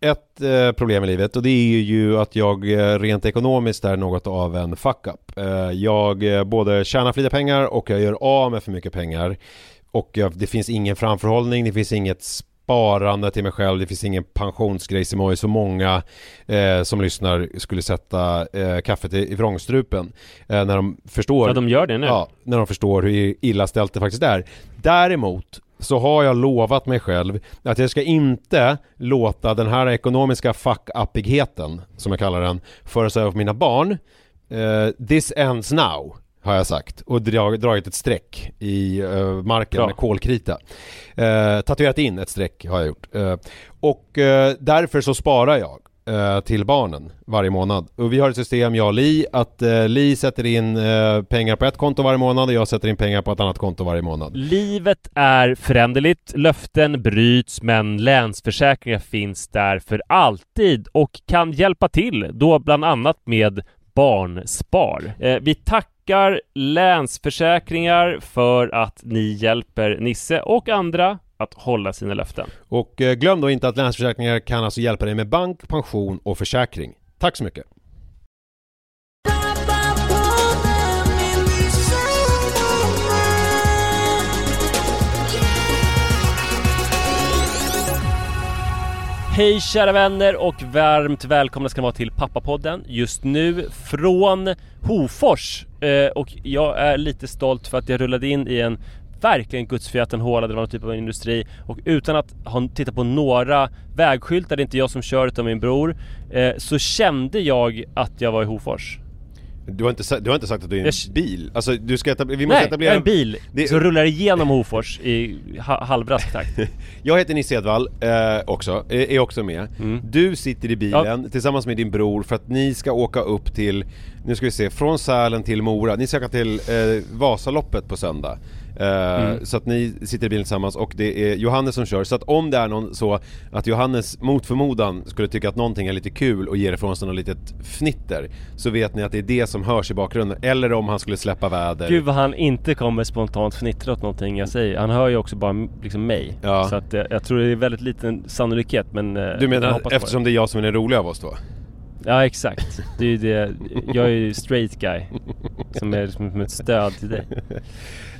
ett eh, problem i livet och det är ju att jag eh, rent ekonomiskt är något av en fuck-up. Eh, Jag eh, både tjänar för lite pengar och jag gör av med för mycket pengar. Och jag- det finns ingen framförhållning, det finns inget sparande till mig själv, det finns ingen pensionsgrej som har så många eh, som lyssnar skulle sätta eh, kaffet i, i vrångstrupen. Eh, när de förstår Ja, de gör det nu. Ja, när de förstår hur illa ställt det faktiskt är. Däremot så har jag lovat mig själv att jag ska inte låta den här ekonomiska fuck-uppigheten, som jag kallar den, föras över på mina barn. Eh, this ends now, har jag sagt. Och drag, dragit ett streck i eh, marken Bra. med kolkrita. Eh, tatuerat in ett streck har jag gjort. Eh, och därför så sparar jag eh, till barnen varje månad. Och vi har ett system, jag och Li, att eh, Li sätter in eh, pengar på ett konto varje månad och jag sätter in pengar på ett annat konto varje månad. Livet är föränderligt, löften bryts, men Länsförsäkringar finns där för alltid och kan hjälpa till, då bland annat med Barnspar. Eh, vi tackar Länsförsäkringar för att ni hjälper Nisse och andra att hålla sina löften. Och eh, glöm då inte att Länsförsäkringar kan alltså hjälpa dig med bank, pension och försäkring. Tack så mycket! Hej kära vänner och varmt välkomna ska ni vara till Pappapodden just nu från Hofors. Eh, och jag är lite stolt för att jag rullade in i en verkligen gudsförgäten håla, det var någon typ av industri och utan att ha tittat på några vägskyltar, det är inte jag som kör utan min bror, eh, så kände jag att jag var i Hofors. Du har inte, du har inte sagt att du är en Jag- bil? Alltså du ska etab- vi måste Nej, etablera är en bil Det- som rullar igenom Hofors i ha- halvrask takt. Jag heter Nisse Edvall eh, också, är, är också med. Mm. Du sitter i bilen tillsammans med din bror för att ni ska åka upp till, nu ska vi se, från Sälen till Mora. Ni ska åka till eh, Vasaloppet på söndag. Eh, Mm. Så att ni sitter i bilen tillsammans och det är Johannes som kör. Så att om det är någon så att Johannes mot förmodan skulle tycka att någonting är lite kul och ger ifrån sig något litet fnitter Så vet ni att det är det som hörs i bakgrunden. Eller om han skulle släppa väder. Gud vad han inte kommer spontant fnittra åt någonting jag säger. Han hör ju också bara liksom mig. Ja. Så att eh, jag tror det är väldigt liten sannolikhet men... eh, Du jag menar eftersom det är jag som är den roliga av oss då? Ja exakt. Det är ju det. Jag är ju straight guy. Som är som ett stöd till dig.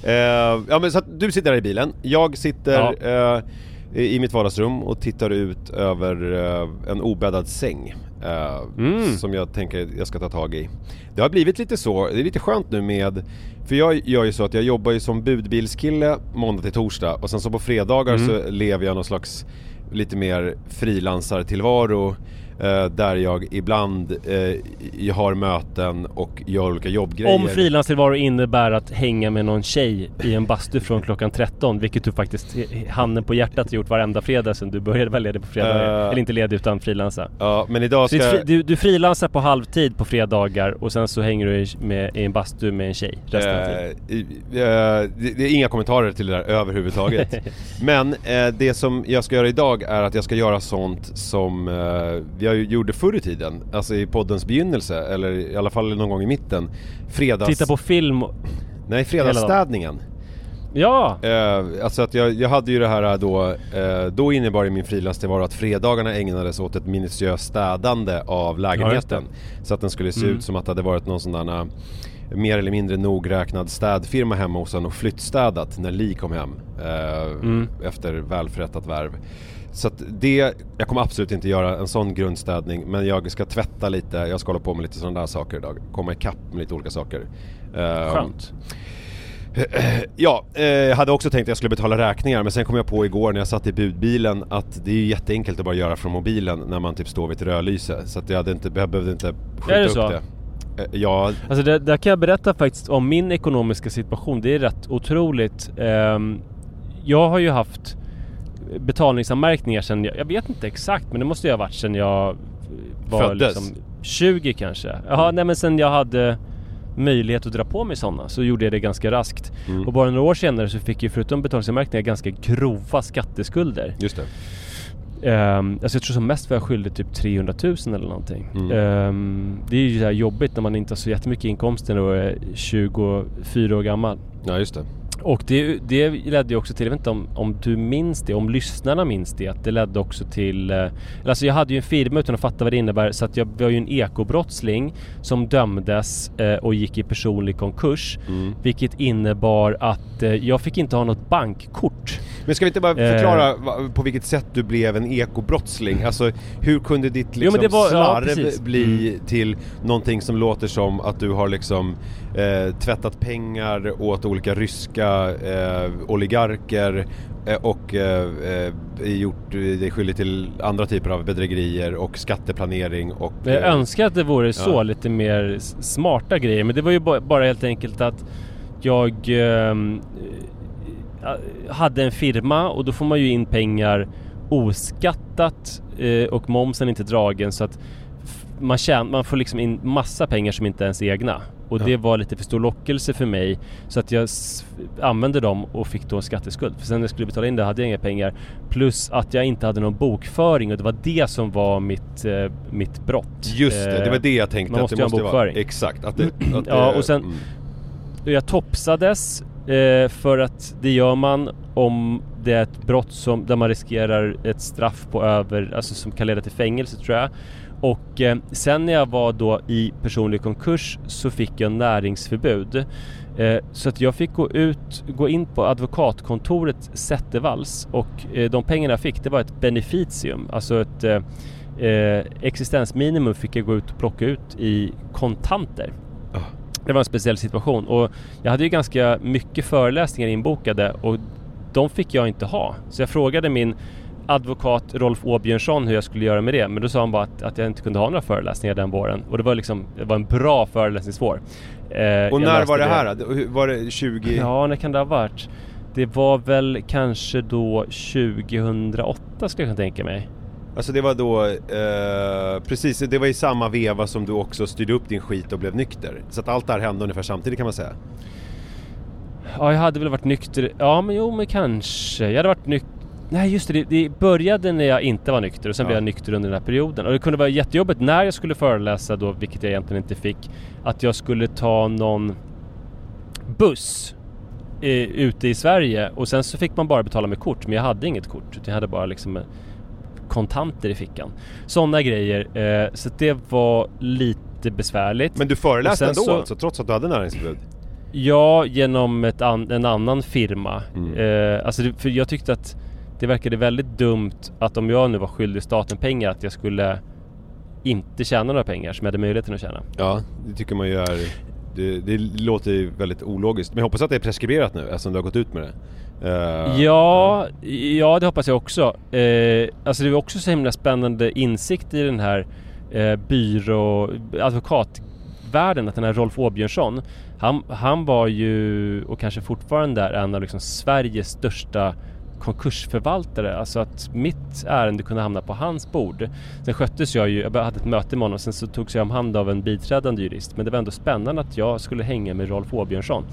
Eh, ja men så att du sitter där i bilen, jag sitter eh, i mitt vardagsrum och tittar ut över eh, en obäddad säng. Mm. Som jag tänker jag ska ta tag i. Det har blivit lite så, det är lite skönt nu med För jag gör ju så att jag jobbar ju som budbilskille måndag till torsdag och sen så på fredagar Mm. så lever jag någon slags lite mer frilansartillvaro där jag ibland eh, jag har möten och gör olika jobbgrejer. Om frilanstillvaro innebär att hänga med någon tjej i en bastu från klockan 13 Vilket du faktiskt, handen på hjärtat, gjort varenda fredag sedan du började vara ledig på fredagar Eh. Eller inte ledig utan frilansa Ja men idag ska du, du frilansar på halvtid på fredagar och sen så hänger du med, i en bastu med en tjej resten av tiden Eh, eh, det, det är inga kommentarer till det där överhuvudtaget. Men eh, det som jag ska göra idag är att jag ska göra sånt som eh, jag gjorde förr i tiden. Alltså i poddens begynnelse, eller i alla fall någon gång i mitten. Fredags... Titta på film Nej, fredagsstädningen. Ja! Eh, alltså att jag, jag hade ju det här då, eh, då innebar ju min frilanstillvaro att fredagarna ägnades åt ett minutiöst städande av lägenheten. så att den skulle se Mm. ut som att det hade varit någon sån där eh, mer eller mindre nogräknad städfirma hemma hos en och flyttstädat när Li kom hem eh, Mm. efter välförrättat värv. Så att det, jag kommer absolut inte göra en sån grundstädning men jag ska tvätta lite, jag ska hålla på med lite sådana där saker idag. Komma ikapp med lite olika saker. Eh, Skönt. Ja, eh, jag hade också tänkt att jag skulle betala räkningar men sen kom jag på igår när jag satt i budbilen att det är ju jätteenkelt att bara göra från mobilen när man typ står vid ett rödlyse. Så att jag, hade inte, jag behövde inte skjuta det upp så? det. Eh, Ja, Alltså det, där kan jag berätta faktiskt om min ekonomiska situation. Det är rätt otroligt. Ehm, jag har ju haft betalningsanmärkningar sen jag, jag vet inte exakt men det måste ju ha varit sen jag var Föddes? liksom 20 kanske. Ja, nej men sen jag hade möjlighet att dra på mig sådana så gjorde jag det ganska raskt. Mm. Och bara några år senare så fick jag förutom betalningsanmärkningar ganska grova skatteskulder. just det. Um, alltså jag tror som mest var jag skyldig typ 300 000 eller någonting. Mm. Ehm, det är ju så här jobbigt när man inte har så jättemycket inkomster och är 24 år gammal. Ja, just det. Och det, det ledde ju också till, jag vet inte om, om du minns det, om lyssnarna minns det, att det ledde också till... eh, Alltså jag hade ju en firma utan att fatta vad det innebär så att jag var ju en ekobrottsling som dömdes eh, och gick i personlig konkurs. Mm. Vilket innebar att eh, jag fick inte ha något bankkort. Men ska vi inte bara Eh. förklara va- på vilket sätt du blev en ekobrottsling? Alltså hur kunde ditt Jo, liksom det var- ja, slarv. Mm. bli till någonting som låter som att du har liksom eh, tvättat pengar åt olika ryska eh, oligarker eh, och eh, eh, gjort dig skyldig till andra typer av bedrägerier och skatteplanering och... Jag eh, önskar att det vore så, Ja. lite mer smarta grejer. Men det var ju ba- bara helt enkelt att jag ehm, eh, hade en firma och då får man ju in pengar oskattat eh, och momsen är inte dragen så att man, tjän- man får liksom in massa pengar som inte är ens egna. Och Ja. det var lite för stor lockelse för mig så att jag använde dem och fick då en skatteskuld. För sen när jag skulle betala in det hade jag inga pengar. Plus att jag inte hade någon bokföring och det var det som var mitt, eh, mitt brott. Just det, det var Eh, det jag tänkte man att det måste måste vara. bokföring. Exakt, att det, att Ja, det, och sen- mm. Jag topsades eh, för att det gör man om det är ett brott som, där man riskerar ett straff på över, alltså som kan leda till fängelse tror jag. Och eh, sen när jag var då i personlig konkurs så fick jag näringsförbud. Eh, så att jag fick gå ut, gå in på advokatkontoret Zettervalls och eh, de pengarna jag fick det var ett beneficium, alltså ett eh, eh, existensminimum fick jag gå ut och plocka ut i kontanter. Det var en speciell situation och jag hade ju ganska mycket föreläsningar inbokade och de fick jag inte ha. Så jag frågade min advokat Rolf Åbjörnsson hur jag skulle göra med det. Men då sa han bara att, att jag inte kunde ha några föreläsningar den våren. Och det var liksom, det var en bra föreläsningsvår. Eh, Och när var det här då? Var det 20? Ja, när kan det ha varit? Det var väl kanske då 2008 skulle jag kunna tänka mig. Alltså det var då, eh, precis, det var i samma veva som du också styrde upp din skit och blev nykter. Så att allt det här hände ungefär samtidigt kan man säga. Ja, jag hade väl varit nykter. Ja, men jo, men kanske. Jag hade varit nykter. Nej, just det, det. Det började när jag inte var nykter och sen Ja. blev jag nykter under den här perioden. Och det kunde vara jättejobbigt när jag skulle föreläsa då, vilket jag egentligen inte fick, att jag skulle ta någon buss eh, ute i Sverige och sen så fick man bara betala med kort, men jag hade inget kort. Jag hade bara liksom eh, kontanter i fickan. Sådana grejer. Eh, så det var lite besvärligt. Men du föreläste ändå så- alltså, trots att du hade näringsförbud? Ja, genom ett an, en annan firma. Mm. Eh, alltså för jag tyckte att det verkade väldigt dumt att om jag nu var skyldig staten pengar att jag skulle inte tjäna några pengar som jag hade möjligheten att tjäna. Ja, det tycker man ju är... Det, det låter ju väldigt ologiskt. Men jag hoppas att det är preskriberat nu eftersom du har gått ut med det. Eh, ja, ja det hoppas jag också. Eh, alltså det var också så himla spännande insikt i den här eh, byrå, advokatvärlden att den här Rolf Åbjörnsson han, han var ju och kanske fortfarande är en av liksom Sveriges största konkursförvaltare. Alltså att mitt ärende kunde hamna på hans bord. Sen sköttes jag ju, jag hade ett möte med honom sen så togs jag om hand av en biträdande jurist. Men det var ändå spännande att jag skulle hänga med Rolf Åbjörnsson.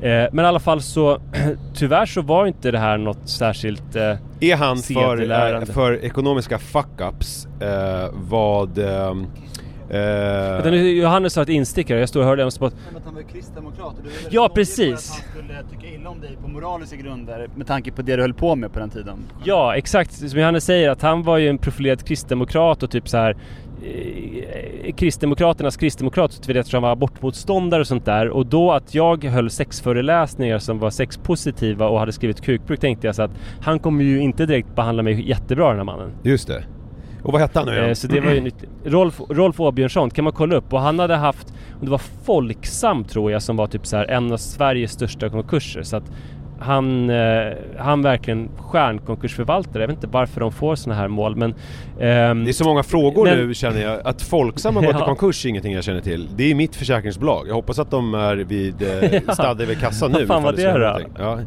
Eh, men i alla fall så tyvärr så var inte det här något särskilt eh, Är han för, eh, för ekonomiska fuck-ups eh, vad, eh, Eh, Johannes har ett instickare, jag står och hör det och så bara, Men att han var kristdemokrat och du Ja, precis. för att han skulle tycka illa om dig på moraliska grunder med tanke på det du höll på med på den tiden. Ja, exakt. Som Johannes säger att han var ju en profilerad kristdemokrat och typ så här eh, Kristdemokraternas kristdemokrat eftersom han var abortmotståndare och sånt där och då att jag höll sexföreläsningar som var sexpositiva och hade skrivit kukbruk tänkte jag så att han kommer ju inte direkt behandla mig jättebra den här mannen. Just det. Och vad hette han nu Eh, igen? så det var ju nytt. Rolf, Rolf Åbjörnsson kan man kolla upp och han hade haft, och det var Folksam tror jag som var typ så här en av Sveriges största konkurser så att han, eh, han verkligen stjärnkonkursförvaltare. Jag vet inte varför de får sådana här mål men... ehm, Det är så många frågor Men- nu känner jag. Att Folksam har gått i Ja. konkurs är ingenting jag känner till. Det är mitt försäkringsbolag. Jag hoppas att de är vid eh, stadda vid kassan nu. Vad fan var det hända då? Ja.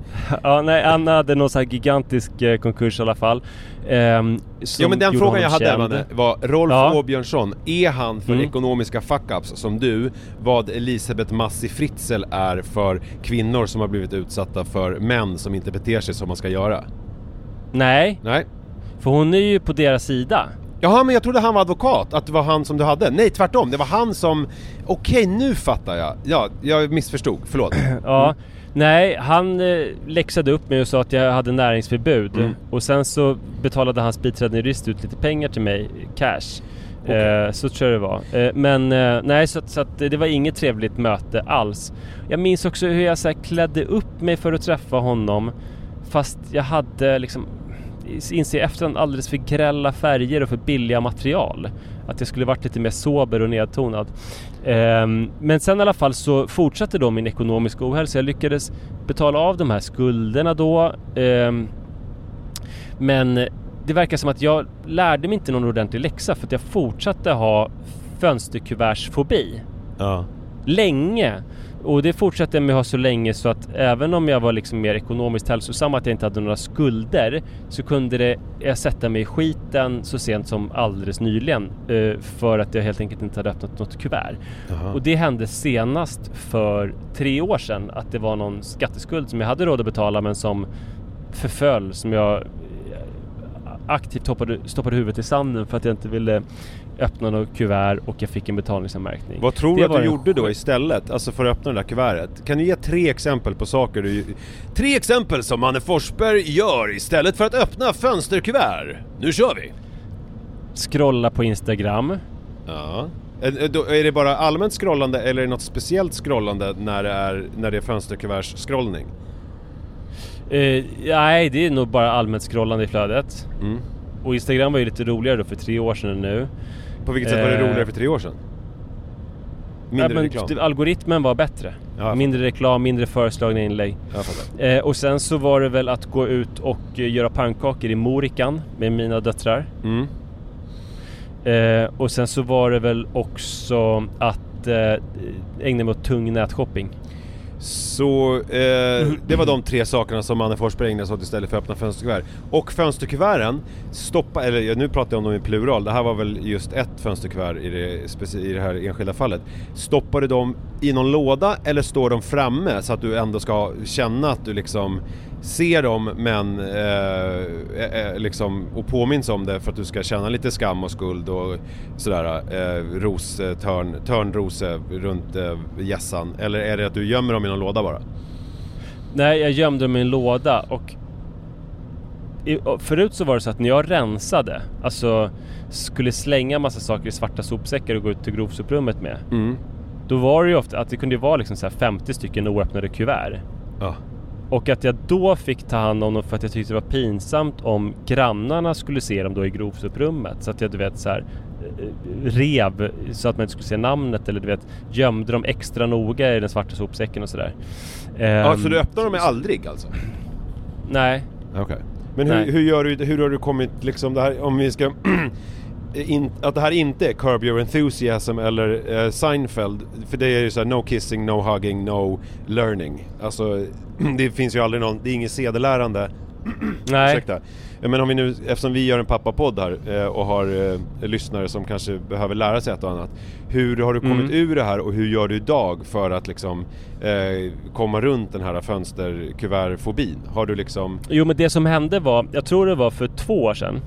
ja, nej, han hade någon sån här gigantisk eh, konkurs i alla fall. ehm, ja men den frågan jag hade. Evanne var Rolf Ja. Åbjörnsson, är han för Mm. ekonomiska fuck-ups som du vad Elisabeth Massi Fritzl är för kvinnor som har blivit utsatta för män som inte beter sig som man ska göra? Nej, Nej? för hon är ju på deras sida. Jaha men jag trodde han var advokat, att det var han som du hade. Nej tvärtom, det var han som... Okej nu fattar jag. Ja, jag missförstod, förlåt. Ja, nej han eh, läxade upp mig och sa att jag hade näringsförbud Mm. och sen så betalade hans biträdande jurist ut lite pengar till mig, cash. Eh, så tror jag det var. Eh, men eh, nej, så, så att det var inget trevligt möte alls. Jag minns också hur jag så här klädde upp mig för att träffa honom fast jag hade liksom inser efterhand alldeles för grälla färger och för billiga material. Att jag skulle varit lite mer sober och nedtonad. Ehm, men sen i alla fall så fortsatte då min ekonomiska ohälsa. Jag lyckades betala av de här skulderna då. Ehm, men det verkar som att jag lärde mig inte någon ordentlig läxa för att jag fortsatte ha fönsterkuvertsfobi Ja. länge. Och det fortsatte jag med att ha så länge så att även om jag var liksom mer ekonomiskt hälsosam, att jag inte hade några skulder, så kunde det, jag sätta mig i skiten så sent som alldeles nyligen eh, för att jag helt enkelt inte hade öppnat något kuvert. Jaha. Och det hände senast för tre år sedan att det var någon skatteskuld som jag hade råd att betala men som förföll, som jag aktivt hoppade, stoppade huvudet i sanden för att jag inte ville öppna något kuvert och jag fick en betalningsanmärkning. Vad tror Det du att du gjorde då istället? Alltså för att öppna det där kuvertet? Kan du ge tre exempel på saker du... Tre exempel som Manne Forsberg gör istället för att öppna fönsterkuvert! Nu kör vi! Scrolla på Instagram. Ja. Är, det bara allmänt scrollande eller är det något speciellt scrollande när det är, när det är fönsterkuverts-scrollning? Eh, nej, det är nog bara allmänt scrollande i flödet. Mm. Och Instagram var ju lite roligare då för tre år sedan än nu. På vilket sätt var det Eh. roligare för tre år sedan? Ja, Mindre men reklam? det- Algoritmen var bättre. Ja, mindre reklam, mindre föreslagna inlägg. Eh, och sen så var det väl att gå ut och eh, göra pannkakor i Morikan med mina döttrar. Mm. Eh, och sen så var det väl också att eh, ägna mig åt tung nätshopping. Så eh, det var de tre sakerna som Anne Forsberg ägnade sig åt istället för att öppna fönsterkuvert. Och fönsterkuverten, stoppa, eller ja, nu pratar jag om dem i plural, det här var väl just ett fönsterkuvert i det, i det här enskilda fallet. Stoppar du dem i någon låda eller står de framme så att du ändå ska känna att du liksom ser dem men eh, eh, liksom, och påminns om det för att du ska känna lite skam och skuld och sådär eh, ros, eh, törn, törnrose runt eh, gässan eller är det att du gömmer dem i någon låda bara? Nej, jag gömde dem i en låda och i, förut så var det så att när jag rensade, alltså skulle slänga massa saker i svarta sopsäckar och gå ut till grovsoprummet med. Mm. Då var det ju ofta att det kunde vara liksom så här 50 stycken oöppnade kuvert. Ja. Och att jag då fick ta hand om dem för att jag tyckte det var pinsamt om grannarna skulle se dem då i grovsoprummet. Så att jag du vet så här eh, rev så att man inte skulle se namnet eller du vet gömde dem extra noga i den svarta sopsäcken och sådär. ja, Ehm, så du öppnar dem aldrig alltså? Nej. Okej. Men hur, hur gör du, hur har du kommit liksom det här, om vi ska in, att det här inte är Curb Your Enthusiasm eller eh, Seinfeld, för det är ju såhär no kissing, no hugging, no learning. Alltså det finns ju aldrig någon, det är inget sedelärande. Nej. Ursäkta. Men om vi nu, eftersom vi gör en pappapodd här eh, och har eh, lyssnare som kanske behöver lära sig ett och annat. Hur har du kommit Mm. ur det här och hur gör du idag för att liksom eh, komma runt den här fönsterkuvertfobin? Har du liksom... Jo men det som hände var, jag tror det var för två år sedan.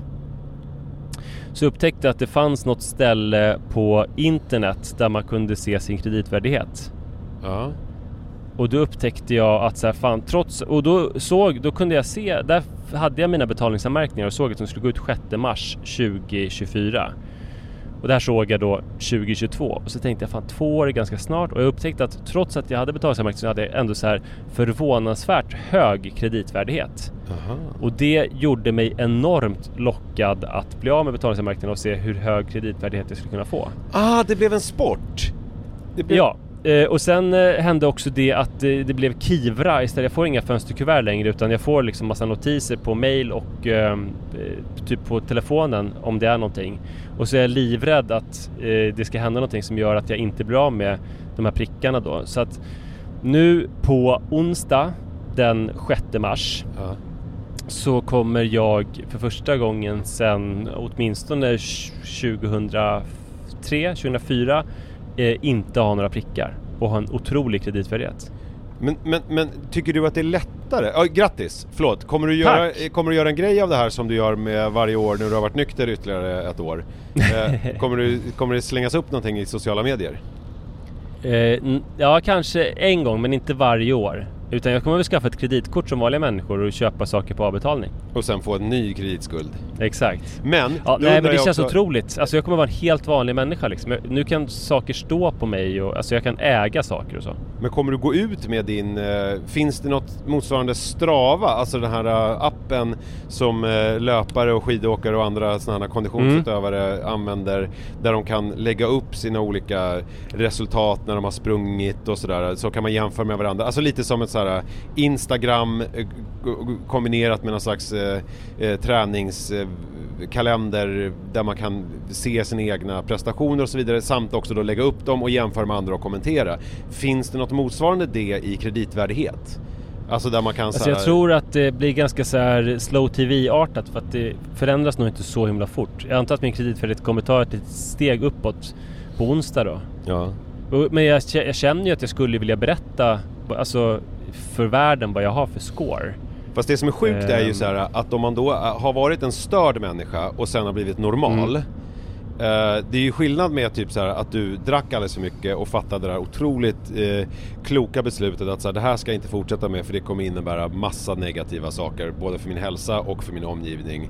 Så jag upptäckte att det fanns något ställe på internet där man kunde se sin kreditvärdighet. Ja. Och då upptäckte jag att så här, fan trots, och då såg, då kunde jag se, där hade jag mina betalningsanmärkningar och såg att de skulle gå ut 6 mars 2024. Och där såg jag då 2022 och så tänkte jag fan två år är ganska snart och jag upptäckte att trots att jag hade betalningsanmärkningar så hade jag ändå så här förvånansvärt hög kreditvärdighet. Aha. Och det gjorde mig enormt lockad att bli av med betalningsanmärkningarna och se hur hög kreditvärdighet jag skulle kunna få. Ah, det blev en sport! Blev... Ja, eh, och sen eh, hände också det att eh, det blev Kivra istället. Jag får inga fönsterkuvert längre utan jag får liksom massa notiser på mail och eh, typ på telefonen om det är någonting. Och så är jag livrädd att eh, det ska hända någonting som gör att jag inte blir av med de här prickarna då. Så att nu på onsdag den 6 mars Ja. Så kommer jag för första gången sedan åtminstone 2003, 2004 eh, inte ha några prickar och ha en otrolig kreditvärdighet. Men, men, men tycker du att det är lättare? Ja, grattis! Förlåt, kommer du, göra, Tack. kommer du göra en grej av det här som du gör med varje år när du har varit nykter ytterligare ett år? Eh, kommer, du, kommer det slängas upp någonting i sociala medier? Eh, ja, kanske en gång men inte varje år. Utan jag kommer väl skaffa ett kreditkort som vanliga människor och köpa saker på avbetalning. Och sen få en ny kreditskuld? Exakt. Men, Ja, nej men det känns också- otroligt. Alltså jag kommer vara en helt vanlig människa liksom. Jag, nu kan saker stå på mig och alltså jag kan äga saker och så. Men kommer du gå ut med din, eh, finns det något motsvarande Strava, alltså den här eh, appen som eh, löpare och skidåkare och andra sådana här konditionsutövare Mm. använder där de kan lägga upp sina olika resultat när de har sprungit och sådär, så kan man jämföra med varandra. Alltså lite som ett Instagram eh, g- g- kombinerat med någon slags eh, eh, träningskalender där man kan se sina egna prestationer och så vidare samt också då lägga upp dem och jämföra med andra och kommentera. Finns det något motsvarande det i kreditvärdighet? Alltså där man kan Alltså så här, jag tror att det blir ganska så här slow TV-artat för att det förändras nog inte så himla fort. Jag antar att min kreditvärdighet kommer ta ett litet steg uppåt på onsdag då. Ja. Men jag, jag känner ju att jag skulle vilja berätta alltså, för världen vad jag har för score. Fast det som är sjukt är ju Ehm. så här att om man då äh, har varit en störd människa och sen har blivit normal Mm. eh, Det är ju skillnad med typ så här att du drack alldeles för mycket och fattade det där otroligt eh, kloka beslutet att så här, det här ska jag inte fortsätta med för det kommer innebära massa negativa saker både för min hälsa och för min omgivning eh,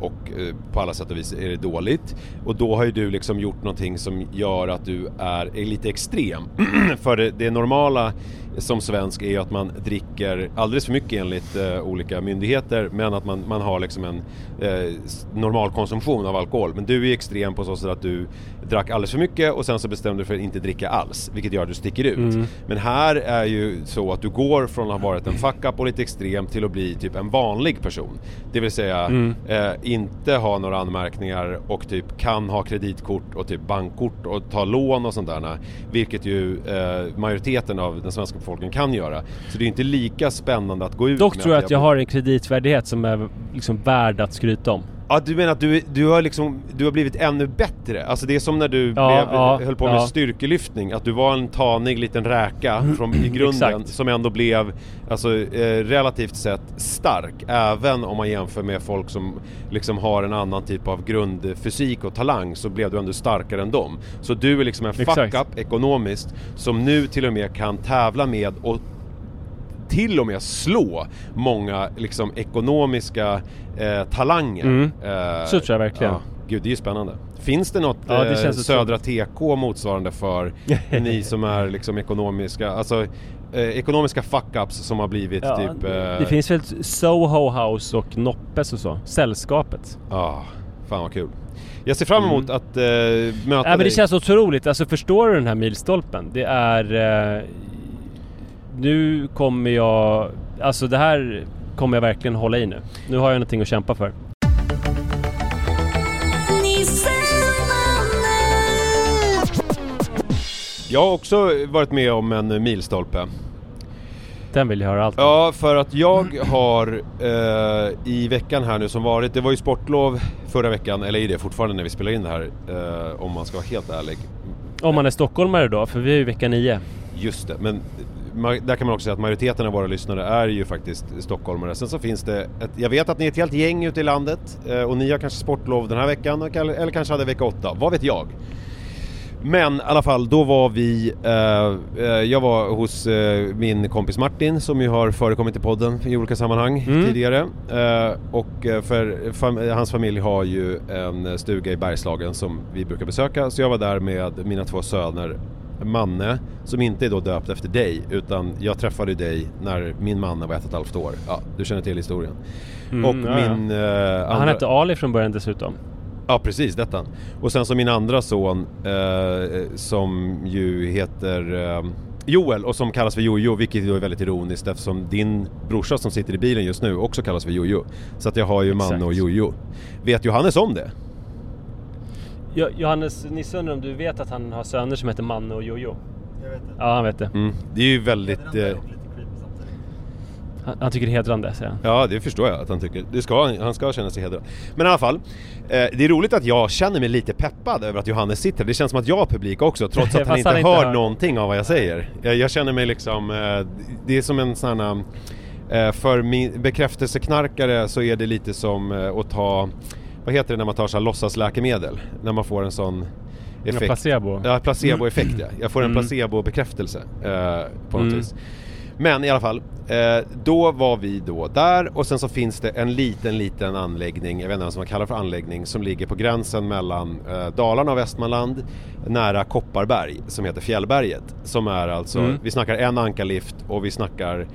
och eh, på alla sätt och vis är det dåligt och då har ju du liksom gjort någonting som gör att du är, är lite extrem för det, det normala som svensk är ju att man dricker alldeles för mycket enligt eh, olika myndigheter men att man, man har liksom en eh, normal konsumtion av alkohol. Men du är extrem på så sätt att du drack alldeles för mycket och sen så bestämde du för att inte dricka alls vilket gör att du sticker ut. Mm. Men här är ju så att du går från att ha varit en fuck-up och lite extrem till att bli typ en vanlig person. Det vill säga Mm. Eh, inte ha några anmärkningar och typ kan ha kreditkort och typ bankkort och ta lån och sånt där. Vilket ju eh, majoriteten av den svenska befolkningen kan göra. Så det är inte lika spännande att gå ut Dock tror jag att jag har en kreditvärdighet som är liksom värd att skryta om. Ja du menar att du, du har liksom, du har blivit ännu bättre? Alltså det är som när du Ja, blev, ja, höll på med ja. styrkelyftning, att du var en tanig liten räka från, i grunden som ändå blev alltså, eh, relativt sett stark även om man jämför med folk som liksom har en annan typ av grundfysik och talang så blev du ändå starkare än dem. Så du är liksom en fuck-up ekonomiskt som nu till och med kan tävla med och till och med slå många liksom ekonomiska eh, talanger. Mm. Eh, Så tror jag verkligen. Ja, gud, det är ju spännande. Finns det något Ja, det eh, Södra TK motsvarande för ni som är liksom ekonomiska, alltså eh, ekonomiska fuck-ups som har blivit Ja, typ... Eh, Det finns väl Soho House och Noppes och så. Sällskapet. ah, fan vad kul. Jag ser fram emot att eh, möta Mm. Ja, men dig. det känns otroligt. Alltså förstår du den här milstolpen? Det är... Nu kommer jag... Alltså det här kommer jag verkligen hålla i nu. Nu har jag någonting att kämpa för. Jag har också varit med om en milstolpe. Den vill jag höra allt om. Ja, för att jag har eh, i veckan här nu som varit, det var ju sportlov förra veckan, eller är det fortfarande när vi spelar in det här, eh, om man ska vara helt ärlig. Om man är stockholmare då, för vi är ju vecka nio. Just det, men där kan man också säga att majoriteten av våra lyssnare är ju faktiskt stockholmare. Sen så finns det, ett, jag vet att ni är ett helt gäng ute i landet eh, och ni har kanske sportlov den här veckan eller kanske hade vecka åtta, vad vet jag? Men i alla fall, då var vi, eh, eh, jag var hos eh, min kompis Martin som ju har förekommit i podden i olika sammanhang tidigare. Eh, och eh, för fam- hans familj har ju en stuga i Bergslagen som vi brukar besöka. Så jag var där med mina två söner Manne, som inte är då döpt efter dig utan jag träffade dig när min Manne var ett och ett halvt år. Ja, du känner till historien. Mm, och ja, ja. min eh, Han hette Ali från början dessutom. Ja precis, detta. Och sen så min andra son eh, som ju heter eh, Joel och som kallas för Jojo, vilket då är väldigt ironiskt eftersom din brorsa som sitter i bilen just nu också kallas för Jojo. Så att jag har ju. Manne och Jojo. Vet Johannes om det? Jo- Johannes Nisse undrar om du vet att han har söner som heter Manne och Jojo? Jag vet det. Ja, han vet det. Mm. Det är ju väldigt... Eh. Han, han tycker det är hedrande, säger han. Ja, det förstår jag att han tycker. Det ska, han ska känna sig hedrad. Men i alla fall, eh, det är roligt att jag känner mig lite peppad över att Johannes sitter. Det känns som att jag har publik också, trots att han inte han inte hör hör. någonting av vad jag säger. Jag, jag känner mig liksom, eh, det är som en sån här, eh, för min bekräftelseknarkare så är det lite som eh, att ta, vad heter det när man tar så här låtsasläkemedel? När man får en sån effekt. placebo. Ja, placeboeffekt ja. Jag får en Mm. placebo-bekräftelse eh, på något Mm. vis. Men i alla fall, eh, då var vi då där och sen så finns det en liten, liten anläggning, jag vet inte vad man kallar för anläggning, som ligger på gränsen mellan eh, Dalarna och Västmanland nära Kopparberg som heter Fjällberget. Som är alltså, Mm. vi snackar en ankarlift och vi snackar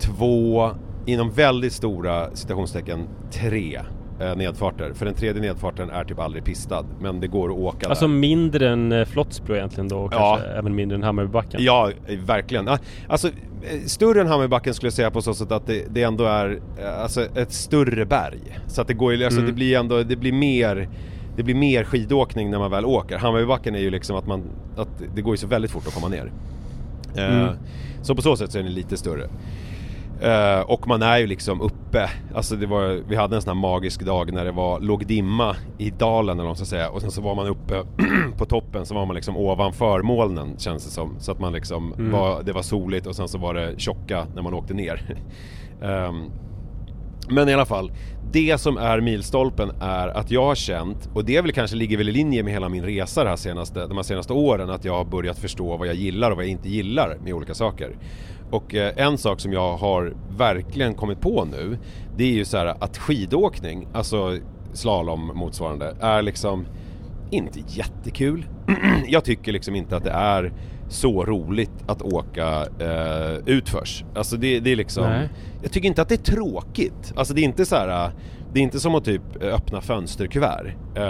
två, inom väldigt stora citationstecken, tre eh, nedfarter. För den tredje nedfarten är typ aldrig pistad, men det går att åka Alltså där. mindre än eh, Flottsbro egentligen då, och Ja. kanske även mindre än Hammarbybacken. Ja, eh, verkligen. Ah, Alltså, eh, större än Hammarbacken skulle jag säga på så sätt att det, det ändå är eh, alltså, ett större berg. Så att det går ju, alltså Mm. det blir ändå, det blir mer det blir mer skidåkning när man väl åker. Hammarbybacken är ju liksom att man, att det går ju så väldigt fort att komma ner. Eh, Mm. Så på så sätt så är den lite större. Eh, och man är ju liksom uppe, alltså det var, vi hade en sån här magisk dag när det var, låg dimma i dalen eller vad man ska säga och sen så var man uppe på toppen så var man liksom ovanför molnen känns det som. Så att man liksom Mm. var, det var soligt och sen så var det tjocka när man åkte ner. Ehm, men i alla fall, det som är milstolpen är att jag har känt, och det väl kanske ligger väl i linje med hela min resa här senaste, de här senaste åren, att jag har börjat förstå vad jag gillar och vad jag inte gillar med olika saker. Och eh, en sak som jag har verkligen kommit på nu, det är ju så här att skidåkning, alltså slalom motsvarande, är liksom inte jättekul. jag tycker liksom inte att det är så roligt att åka eh, utförs. Alltså det, det är liksom... Nej. Jag tycker inte att det är tråkigt. Alltså det är inte så här. Det är inte som att typ öppna fönsterkuvert. Eh,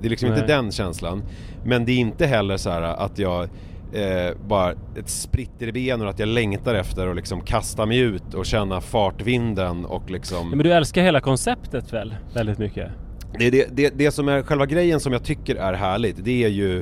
det är liksom Nej. inte den känslan. Men det är inte heller så här att jag eh, bara ett spritter i benen och att jag längtar efter att liksom kasta mig ut och känna fartvinden och liksom... Men du älskar hela konceptet väl? Väldigt mycket? Det, det, det, det som är själva grejen som jag tycker är härligt, det är ju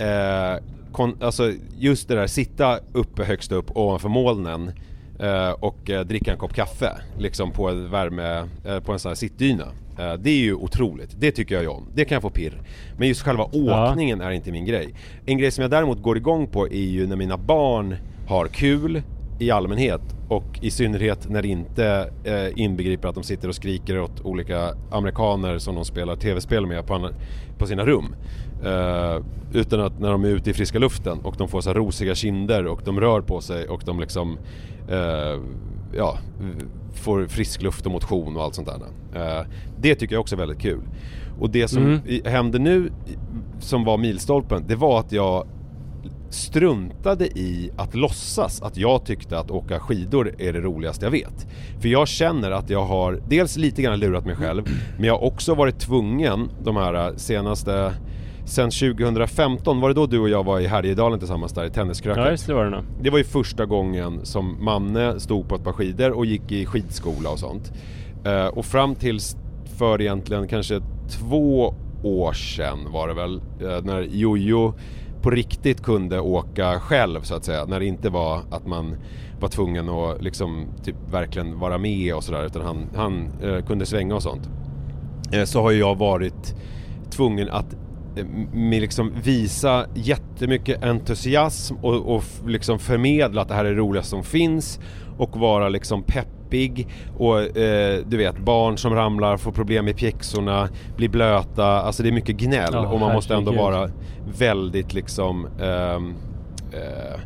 eh, kon, alltså just det där sitta uppe högst upp ovanför molnen eh, och eh, dricka en kopp kaffe liksom på värme, eh, på en sån här sittdyna. Eh, det är ju otroligt, det tycker jag om. Det kan jag få pirr. Men just själva Ja. åkningen är inte min grej. En grej som jag däremot går igång på är ju när mina barn har kul i allmänhet och i synnerhet när det inte eh, inbegriper att de sitter och skriker åt olika amerikaner som de spelar tv-spel med på, på sina rum. Eh, utan att när de är ute i friska luften och de får så här rosiga kinder och de rör på sig och de liksom eh, ja, får frisk luft och motion och allt sånt där. Eh, det tycker jag också är väldigt kul. Och det som Mm. hände nu som var milstolpen, det var att jag struntade i att låtsas att jag tyckte att åka skidor är det roligaste jag vet. För jag känner att jag har dels lite grann lurat mig själv, men jag har också varit tvungen de här senaste Sen 2015, var det då du och jag var i Härjedalen tillsammans där i tenniskröket? Ja, just det var det nog. Det var ju första gången som Manne stod på ett par skidor och gick i skidskola och sånt. Eh, och fram tills för egentligen kanske två år sedan var det väl, eh, när Jojo på riktigt kunde åka själv så att säga. När det inte var att man var tvungen att liksom typ verkligen vara med och sådär utan han, han eh, kunde svänga och sånt. Eh, så har ju jag varit tvungen att med liksom visa jättemycket entusiasm och, och liksom förmedla att det här är det roligaste som finns och vara liksom peppig och eh, du vet barn som ramlar, får problem med pjäxorna, blir blöta, alltså det är mycket gnäll Ja, och man måste ändå vara väldigt liksom ehm, eh,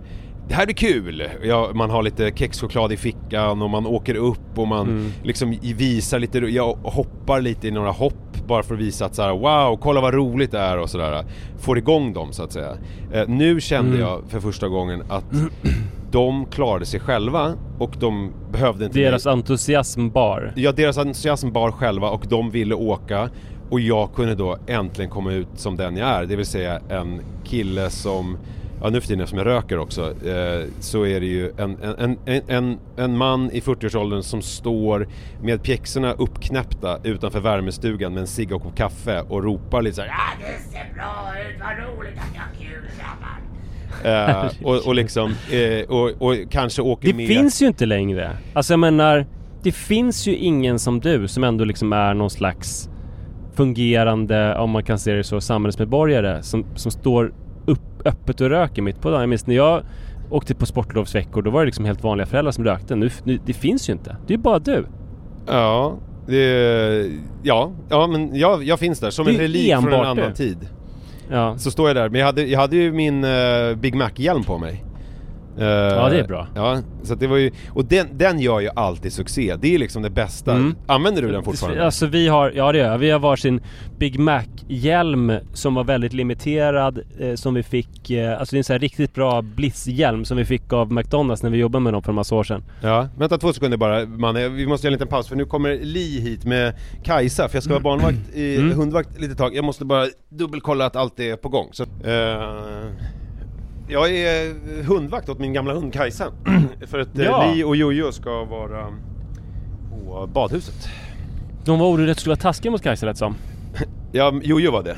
det här är kul! Ja, man har lite kexchoklad i fickan och man åker upp och man Mm. liksom visar lite, jag hoppar lite i några hopp bara för att visa att så här, wow, kolla vad roligt det är och sådär. Får igång dem så att säga. Eh, nu kände Mm. jag för första gången att de klarade sig själva och de behövde inte Deras mig. entusiasm bar. Ja, deras entusiasm bar själva och de ville åka och jag kunde då äntligen komma ut som den jag är, det vill säga en kille som Ja nu för tiden eftersom jag röker också eh, så är det ju en, en, en, en, en man i 40-årsåldern som står med pjäxorna uppknäppta utanför värmestugan med en cigg och kaffe och ropar lite såhär Ja det ser bra ut, vad roligt att jag har kul grabbar! eh, och, och liksom, eh, och, och kanske åker Det med finns ju inte längre. Alltså jag menar, det finns ju ingen som du som ändå liksom är någon slags fungerande, om man kan se det så, samhällsmedborgare som, som står upp, öppet och röker mitt på dagen. Jag minns när jag åkte på sportlovsveckor, då var det liksom helt vanliga föräldrar som rökte. Nu, nu det finns ju inte. Det är bara du. Ja, det, ja, ja men jag, jag finns där som en relik från en annan du. tid. Ja. Så står jag där, men jag hade, jag hade ju min eh, Big Mac-hjälm på mig. Eh, Ja, det är bra. Ja, så att det var ju, och den, den gör ju alltid succé. Det är liksom det bästa. Mm. Använder du den fortfarande? Alltså vi har, ja det gör jag. Vi har varsin Big Mac-hjälm som var väldigt limiterad eh, som vi fick, eh, alltså det är en sån här riktigt bra Bliss-hjälm som vi fick av McDonalds när vi jobbade med dem för en massa år sedan. Ja, vänta två sekunder bara Manne, vi måste göra en liten paus för nu kommer Li hit med Kajsa för jag ska vara barnvakt, i, Mm. hundvakt lite tag. Jag måste bara dubbelkolla att allt är på gång. Så, eh, jag är hundvakt åt min gamla hund Kajsa. för att eh, Ja. Li och Jojo ska vara på badhuset. De var oroliga att du skulle vara taskiga mot Kajsa lät som. Ja, Jojo var det.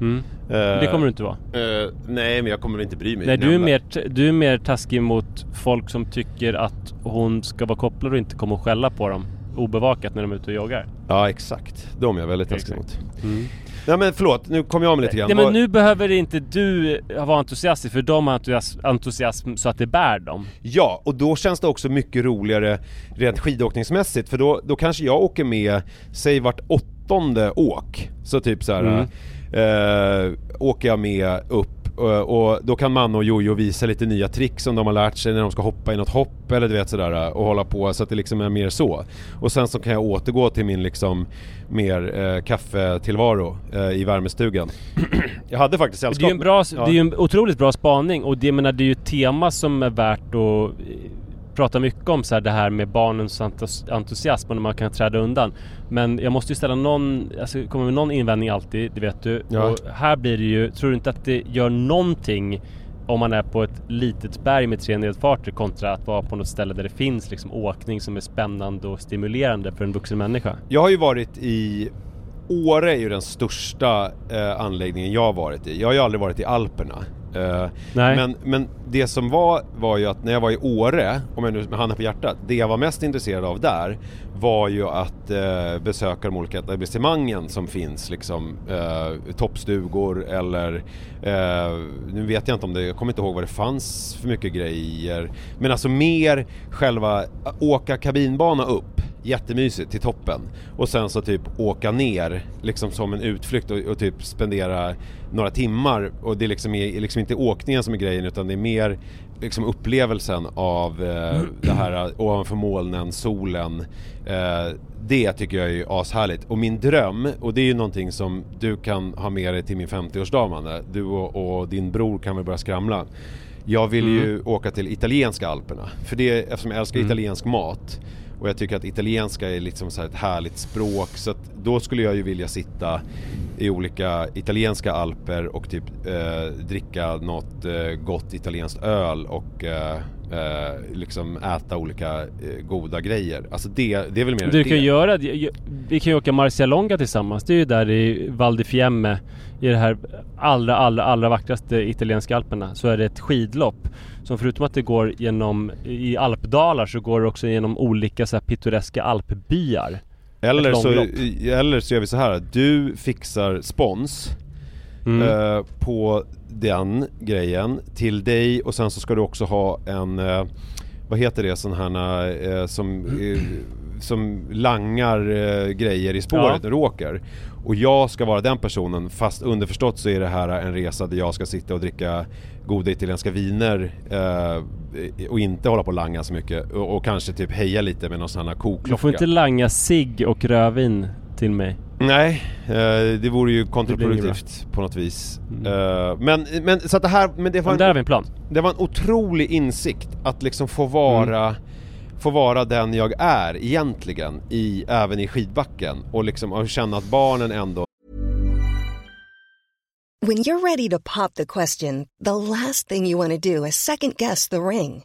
Mm. Eh, Det kommer du inte vara. eh, nej, men jag kommer inte bry mig. Nej du är, mer, du är mer taskig mot folk som tycker att hon ska vara kopplad och inte komma och skälla på dem obevakat när de är ute och joggar. Ja, exakt. De är jag väldigt taskig mot. Mm. Nej men förlåt, nu kom jag om lite grann. Nej men nu behöver inte du vara entusiastisk för de har entusiasm, entusiasm så att det bär dem. Ja, och då känns det också mycket roligare rent skidåkningsmässigt för då, då kanske jag åker med, säg vart åttonde åk. Så typ så här, Mm. eh, åker jag med upp eh, och då kan man och Jojo visa lite nya trick som de har lärt sig när de ska hoppa i något hopp eller du vet sådär och hålla på så att det liksom är mer så. Och sen så kan jag återgå till min liksom mer eh, kaffetillvaro eh, i värmestugan. jag hade faktiskt Det är sällskap. ju en, bra, Ja. det är en otroligt bra spaning och det, menar, det är ju ett tema som är värt att eh, prata mycket om så här, det här med barnens entus- entusiasm och när man kan träda undan. Men jag måste ju ställa någon, alltså kommer med någon invändning alltid, det vet du. Ja. Och här blir det ju, tror du inte att det gör någonting om man är på ett litet berg med tre nedfarter kontra att vara på något ställe där det finns liksom åkning som är spännande och stimulerande för en vuxen människa? Jag har ju varit i Åre är ju den största eh, anläggningen jag har varit i. Jag har ju aldrig varit i Alperna. Nej. men, men det som var, var ju att när jag var i Åre, om jag nu med handen på hjärtat, det jag var mest intresserad av där var ju att eh, besöka de olika etablissemangen som finns, liksom eh, toppstugor eller nu vet jag inte om det, jag kommer inte ihåg vad det fanns för mycket grejer. Men alltså mer själva, åka kabinbana upp, jättemysigt till toppen och sen så typ åka ner liksom som en utflykt och, och typ spendera några timmar och det liksom är liksom inte åkningen som är grejen utan det är mer liksom upplevelsen av eh, det här ovanför molnen, solen. Eh, det tycker jag är ashärligt. Och min dröm, och det är ju någonting som du kan ha med dig till min 50-årsdag Manne. Du och, och din bror kan väl börja skramla. Jag vill ju åka till italienska alperna. För det, eftersom jag älskar italiensk mat och jag tycker att italienska är liksom så här ett härligt språk så att då skulle jag ju vilja sitta i olika italienska alper och typ eh, dricka något eh, gott italienskt öl och eh, eh, liksom äta olika eh, goda grejer. Alltså det, det är väl mer Du det. kan ju göra det. Vi kan ju åka Marcialonga tillsammans. Det är ju där i Val di Fiemme i det här allra, allra, allra vackraste italienska alperna så är det ett skidlopp som förutom att det går genom i alpdalar så går det också genom olika så här pittoreska alpbyar. Eller så, eller så gör vi så här. Du fixar spons Mm. eh, på den grejen till dig och sen så ska du också ha en eh, vad heter det här eh, som, eh, som langar eh, grejer i spåret när du åker. Och jag ska vara den personen fast underförstått så är det här en resa där jag ska sitta och dricka goda italienska viner eh, och inte hålla på och langa så mycket och, och kanske typ heja lite med någon sån här koklocka. Du får inte langa cigg och rödvin till mig. Nej, eh, det vore ju kontraproduktivt på något vis. Mm. Eh, men, men så att det här, men det var, Men där har vi en, en plan. det var en otrolig insikt att liksom få vara Mm. Få vara den jag är egentligen, i, även i skidbacken och liksom och känna att barnen ändå When you're ready to pop the question, the last thing you want to do is second guess the ring.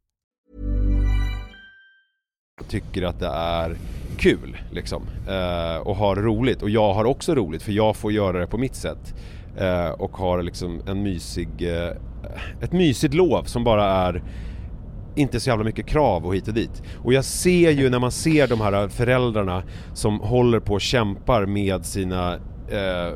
Tycker att det är kul liksom. Eh, och har roligt. Och jag har också roligt för jag får göra det på mitt sätt. Eh, och har liksom en mysig, eh, ett mysigt lov som bara är inte så jävla mycket krav och hit och dit. Och jag ser ju när man ser de här föräldrarna som håller på och kämpar med sina eh,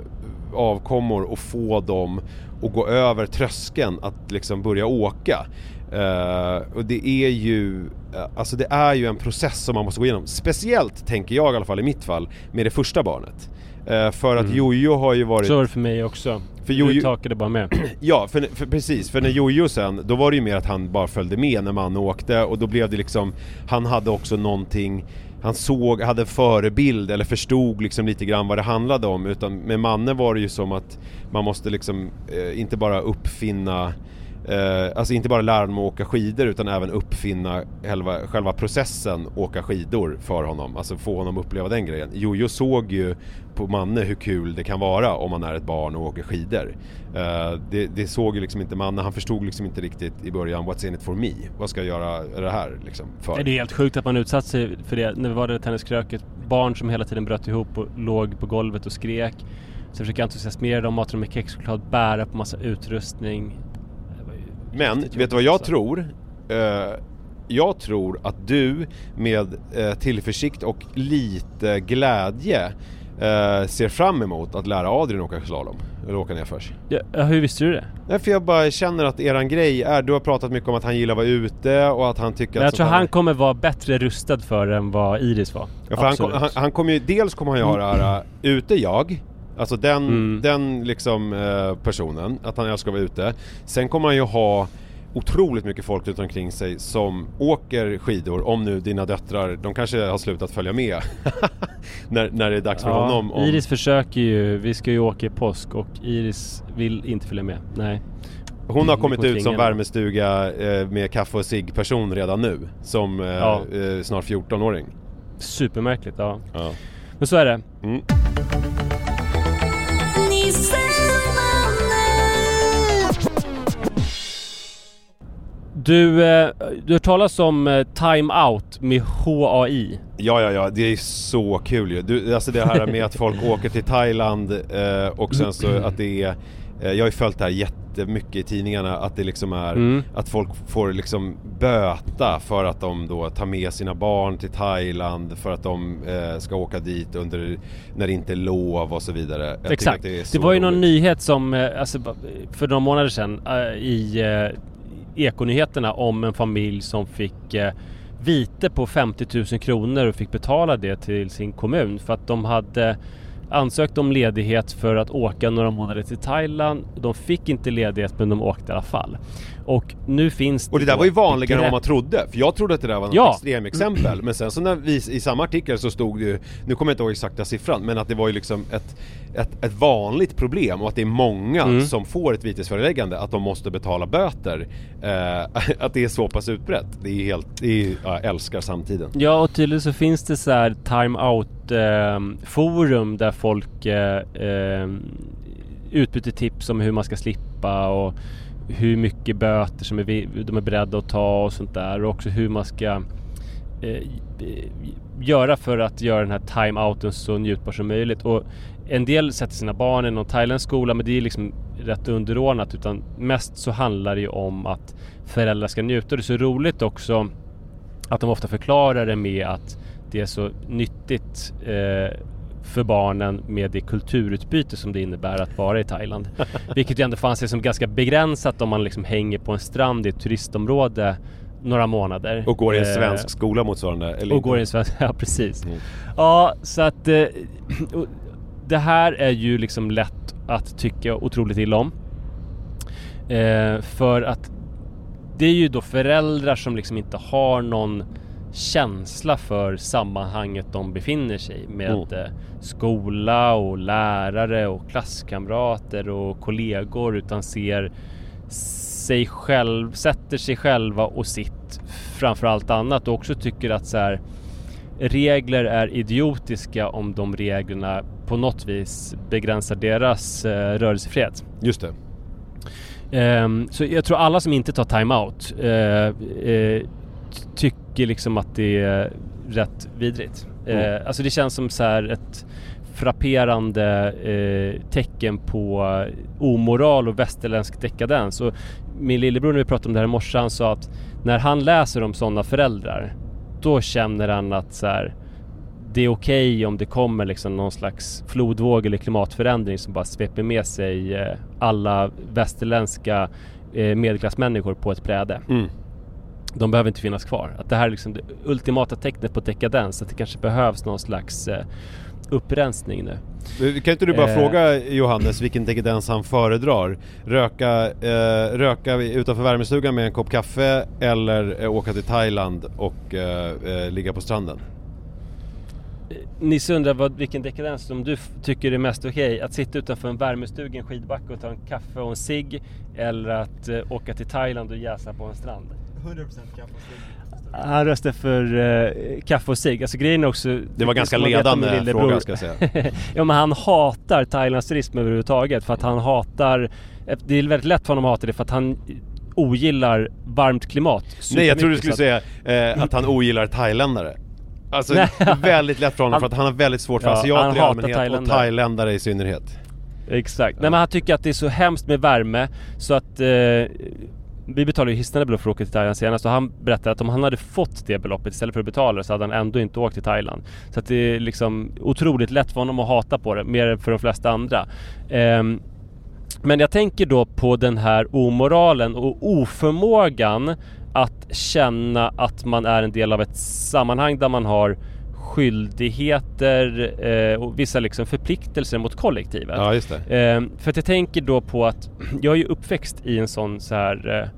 avkommor och få dem att gå över tröskeln att liksom börja åka. Eh, och det är ju, eh, alltså det är ju en process som man måste gå igenom. Speciellt tänker jag i alla fall i mitt fall med det första barnet. Eh, för att Jojo har ju varit... Så är det för mig också. För Jojo- Du takade bara med. Ja, för, för precis. För när Jojo sen, då var det ju mer att han bara följde med när man åkte och då blev det liksom, han hade också någonting han såg, hade en förebild eller förstod liksom lite grann vad det handlade om utan med Manne var det ju som att man måste liksom eh, inte bara uppfinna Eh, alltså inte bara lära honom att åka skidor utan även uppfinna själva, själva processen åka skidor för honom. Alltså få honom uppleva den grejen. Jojo såg ju på Manne hur kul det kan vara om man är ett barn och åker skidor. Eh, det, det såg ju liksom inte Manne, han förstod liksom inte riktigt i början What's in it for me? Vad ska jag göra det här liksom för? Det är helt sjukt att man utsatt sig för det. När vi var där i tenniskröket, barn som hela tiden bröt ihop och låg på golvet och skrek. Så försöker jag entusiasmera dem, mata dem med kexchoklad, bära på massa utrustning. Men, vet du vad jag alltså. tror? Eh, jag tror att du med eh, tillförsikt och lite glädje eh, ser fram emot att lära Adrian åka slalom. Eller åka nerförs. Ja, hur visste du det? Nej för jag bara känner att eran grej är, du har pratat mycket om att han gillar att vara ute och att han tycker Men jag att tror sånt han här- kommer vara bättre rustad för än vad Iris var. Ja, för han, Absolut. han, han kommer ju, dels kommer han ju ha det här ute jag Alltså den, Mm. den liksom eh, personen, att han älskar att vara ute Sen kommer han ju ha otroligt mycket folk runt omkring sig som åker skidor Om nu dina döttrar, de kanske har slutat följa med när, när det är dags för Ja, honom om, Iris försöker ju, vi ska ju åka i påsk och Iris vill inte följa med. Nej. Hon har kommit ut som värmestuga eh, med kaffe och cigg person redan nu Som eh, Ja. eh, snart 14-åring Supermärkligt, ja. ja. Men så är det. mm. Du, eh, du har talas om eh, Time Out med HAI. Ja, ja, ja, det är så kul ju. Du, alltså det här med att folk åker till Thailand eh, och sen så att det är jag har ju följt det här jättemycket i tidningarna att det liksom är Mm. att folk får liksom böta för att de då tar med sina barn till Thailand för att de eh, ska åka dit under när det inte är lov och så vidare. Jag Exakt. Det, Det, var ju någon roligt. nyhet som, eh, alltså, för några månader sedan eh, i eh, Ekonyheterna om en familj som fick eh, vite på 50 000 kronor och fick betala det till sin kommun för att de hade ansökte om ledighet för att åka några månader till Thailand. De fick inte ledighet men de åkte i alla fall. Och nu finns det Och det där var ju vanligare än vad man trodde, för jag trodde att det där var något Ja. extremexempel Men sen så när vi, i samma artikel så stod det ju, nu kommer jag inte ihåg exakta siffran, men att det var ju liksom ett, ett, ett vanligt problem och att det är många Mm. som får ett vitesföreläggande att de måste betala böter eh, Att det är så pass utbrett, det är helt, det är, ja, jag älskar samtiden Ja och tydligen så finns det så här time-out eh, forum där folk eh, eh, utbyter tips om hur man ska slippa och hur mycket böter som är de är beredda att ta och sånt där och också hur man ska eh, göra för att göra den här time-outen så njutbar som möjligt. Och en del sätter sina barn i någon thailändsk skola men det är liksom rätt underordnat utan mest så handlar det ju om att föräldrar ska njuta. Och det är så roligt också att de ofta förklarar det med att det är så nyttigt eh, för barnen med det kulturutbyte som det innebär att vara i Thailand. Vilket ju ändå fanns sig som ganska begränsat om man liksom hänger på en strand i ett turistområde några månader. Och går i en Eh, svensk skola motsvarande eller och går i en svensk, ja precis. Ja, så att eh, det här är ju liksom lätt att tycka otroligt illa om. Eh, för att det är ju då föräldrar som liksom inte har någon känsla för sammanhanget de befinner sig i med Mm. eh, skola och lärare och klasskamrater och kollegor utan ser sig själv, sätter sig själva och sitt framför allt annat och också tycker att så här regler är idiotiska om de reglerna på något vis begränsar deras eh, rörelsefrihet. Just det Ehm, så jag tror alla som inte tar time-out eh, eh, t- tycker liksom att det är rätt vidrigt. Mm. Eh, alltså det känns som så här ett frapperande eh, tecken på omoral och västerländsk dekadens. Och min lillebror när vi pratade om det här i morse, han sa att när han läser om sådana föräldrar då känner han att så här, det är okej om det kommer liksom någon slags flodvåg eller klimatförändring som bara sveper med sig eh, alla västerländska eh, medelklassmänniskor på ett bräde. Mm. De behöver inte finnas kvar. Att det här är liksom det ultimata tecknet på dekadens. Att det kanske behövs någon slags eh, upprensning nu. Kan inte du bara Eh. fråga Johannes vilken dekadens han föredrar? Röka, eh, röka utanför värmestugan med en kopp kaffe eller eh, åka till Thailand och eh, eh, ligga på stranden? Nisse undrar vad, vilken dekadens som du tycker är mest okej. Att sitta utanför en värmestuga, en skidbacke och ta en kaffe och en cigg. Eller att eh, åka till Thailand och jäsa på en strand. 100% kaffe och cigg. Han röstar för eh, kaffe och cigg. Alltså grejen är också... Det var ganska ledande fråga ska jag säga. ja men han hatar Thailands turism överhuvudtaget för att han hatar... Det är väldigt lätt för honom att hata det för att han ogillar varmt klimat. Nej jag trodde du skulle att- säga eh, att han ogillar thailändare. Alltså väldigt lätt för honom Han- för att han har väldigt svårt för Ja, han asiater i allmänhet och thailändare. thailändare i synnerhet. Exakt. Nej men han tycker att det är så hemskt med värme så att eh, vi betalade ju hisnande belopp för att åka till Thailand senast och han berättade att om han hade fått det beloppet istället för att betala det så hade han ändå inte åkt till Thailand. Så att det är liksom otroligt lätt för honom att hata på det, mer än för de flesta andra. Um, men jag tänker då på den här omoralen och oförmågan att känna att man är en del av ett sammanhang där man har skyldigheter eh, och vissa liksom förpliktelser mot kollektivet. Ja just det. Eh, för att jag tänker då på att jag är ju uppväxt i en sån så här eh,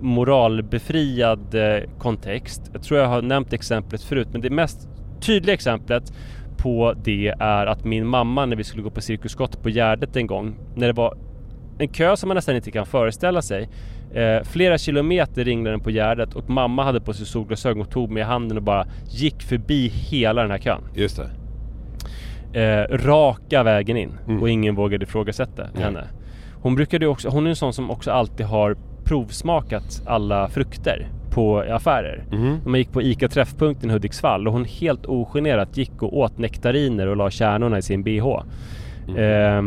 moralbefriad eh, kontext. Jag tror jag har nämnt exemplet förut men det mest tydliga exemplet på det är att min mamma när vi skulle gå på Cirkus Scott på Gärdet en gång när det var en kö som man nästan inte kan föreställa sig. Eh, flera kilometer ringde den på Gärdet och mamma hade på sig solglasögon och tog mig i handen och bara gick förbi hela den här kön. Just det. Eh, raka vägen in Mm. och ingen vågade ifrågasätta Nej. henne. Hon brukade också, hon är en sån som också alltid har provsmakat alla frukter på affärer. Mhm. När man gick på ICA Träffpunkten i Hudiksvall och hon helt ogenerat gick och åt nektariner och la kärnorna i sin bh. Mm. Ja,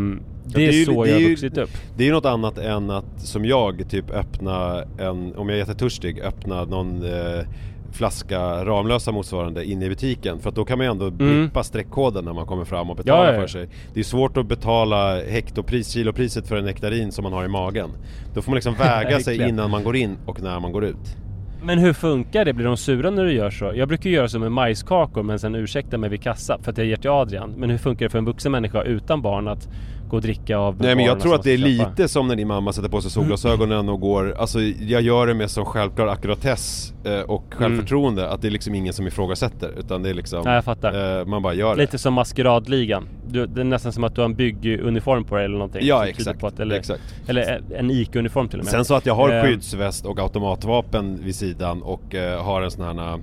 det är är ju- så det jag har vuxit upp. Det är ju något annat än att som jag typ öppna en, om jag är jättetörstig, öppna någon eh, flaska Ramlösa motsvarande inne i butiken. För att då kan man ju ändå blippa streckkoden när man kommer fram och betala Mm. Ja, ja, ja. för sig. Det är svårt att betala hektopris, kilopriset för en nektarin som man har i magen. Då får man liksom väga sig innan man går in och när man går ut. Men hur funkar det? Blir de sura när du gör så? Jag brukar göra så med majskakor men sen ursäkta mig vid kassa för att jag ger till Adrian. Men hur funkar det för en vuxen människa utan barn att gå och dricka av Nej men jag tror att det är köpa? lite som när din mamma sätter på sig solglasögonen och går, alltså jag gör det med sån självklar akkuratess eh, och självförtroende att det är liksom ingen som ifrågasätter utan det är liksom Nej, jag fattar. eh, Man bara gör det Lite som maskeradligan. Du, det är nästan som att du har en bygguniform på dig eller någonting. Ja, exakt, att, eller, exakt. eller en ICA-uniform till och med. Sen så att jag har Eh, skyddsväst och automatvapen vid sidan och eh, har en sån här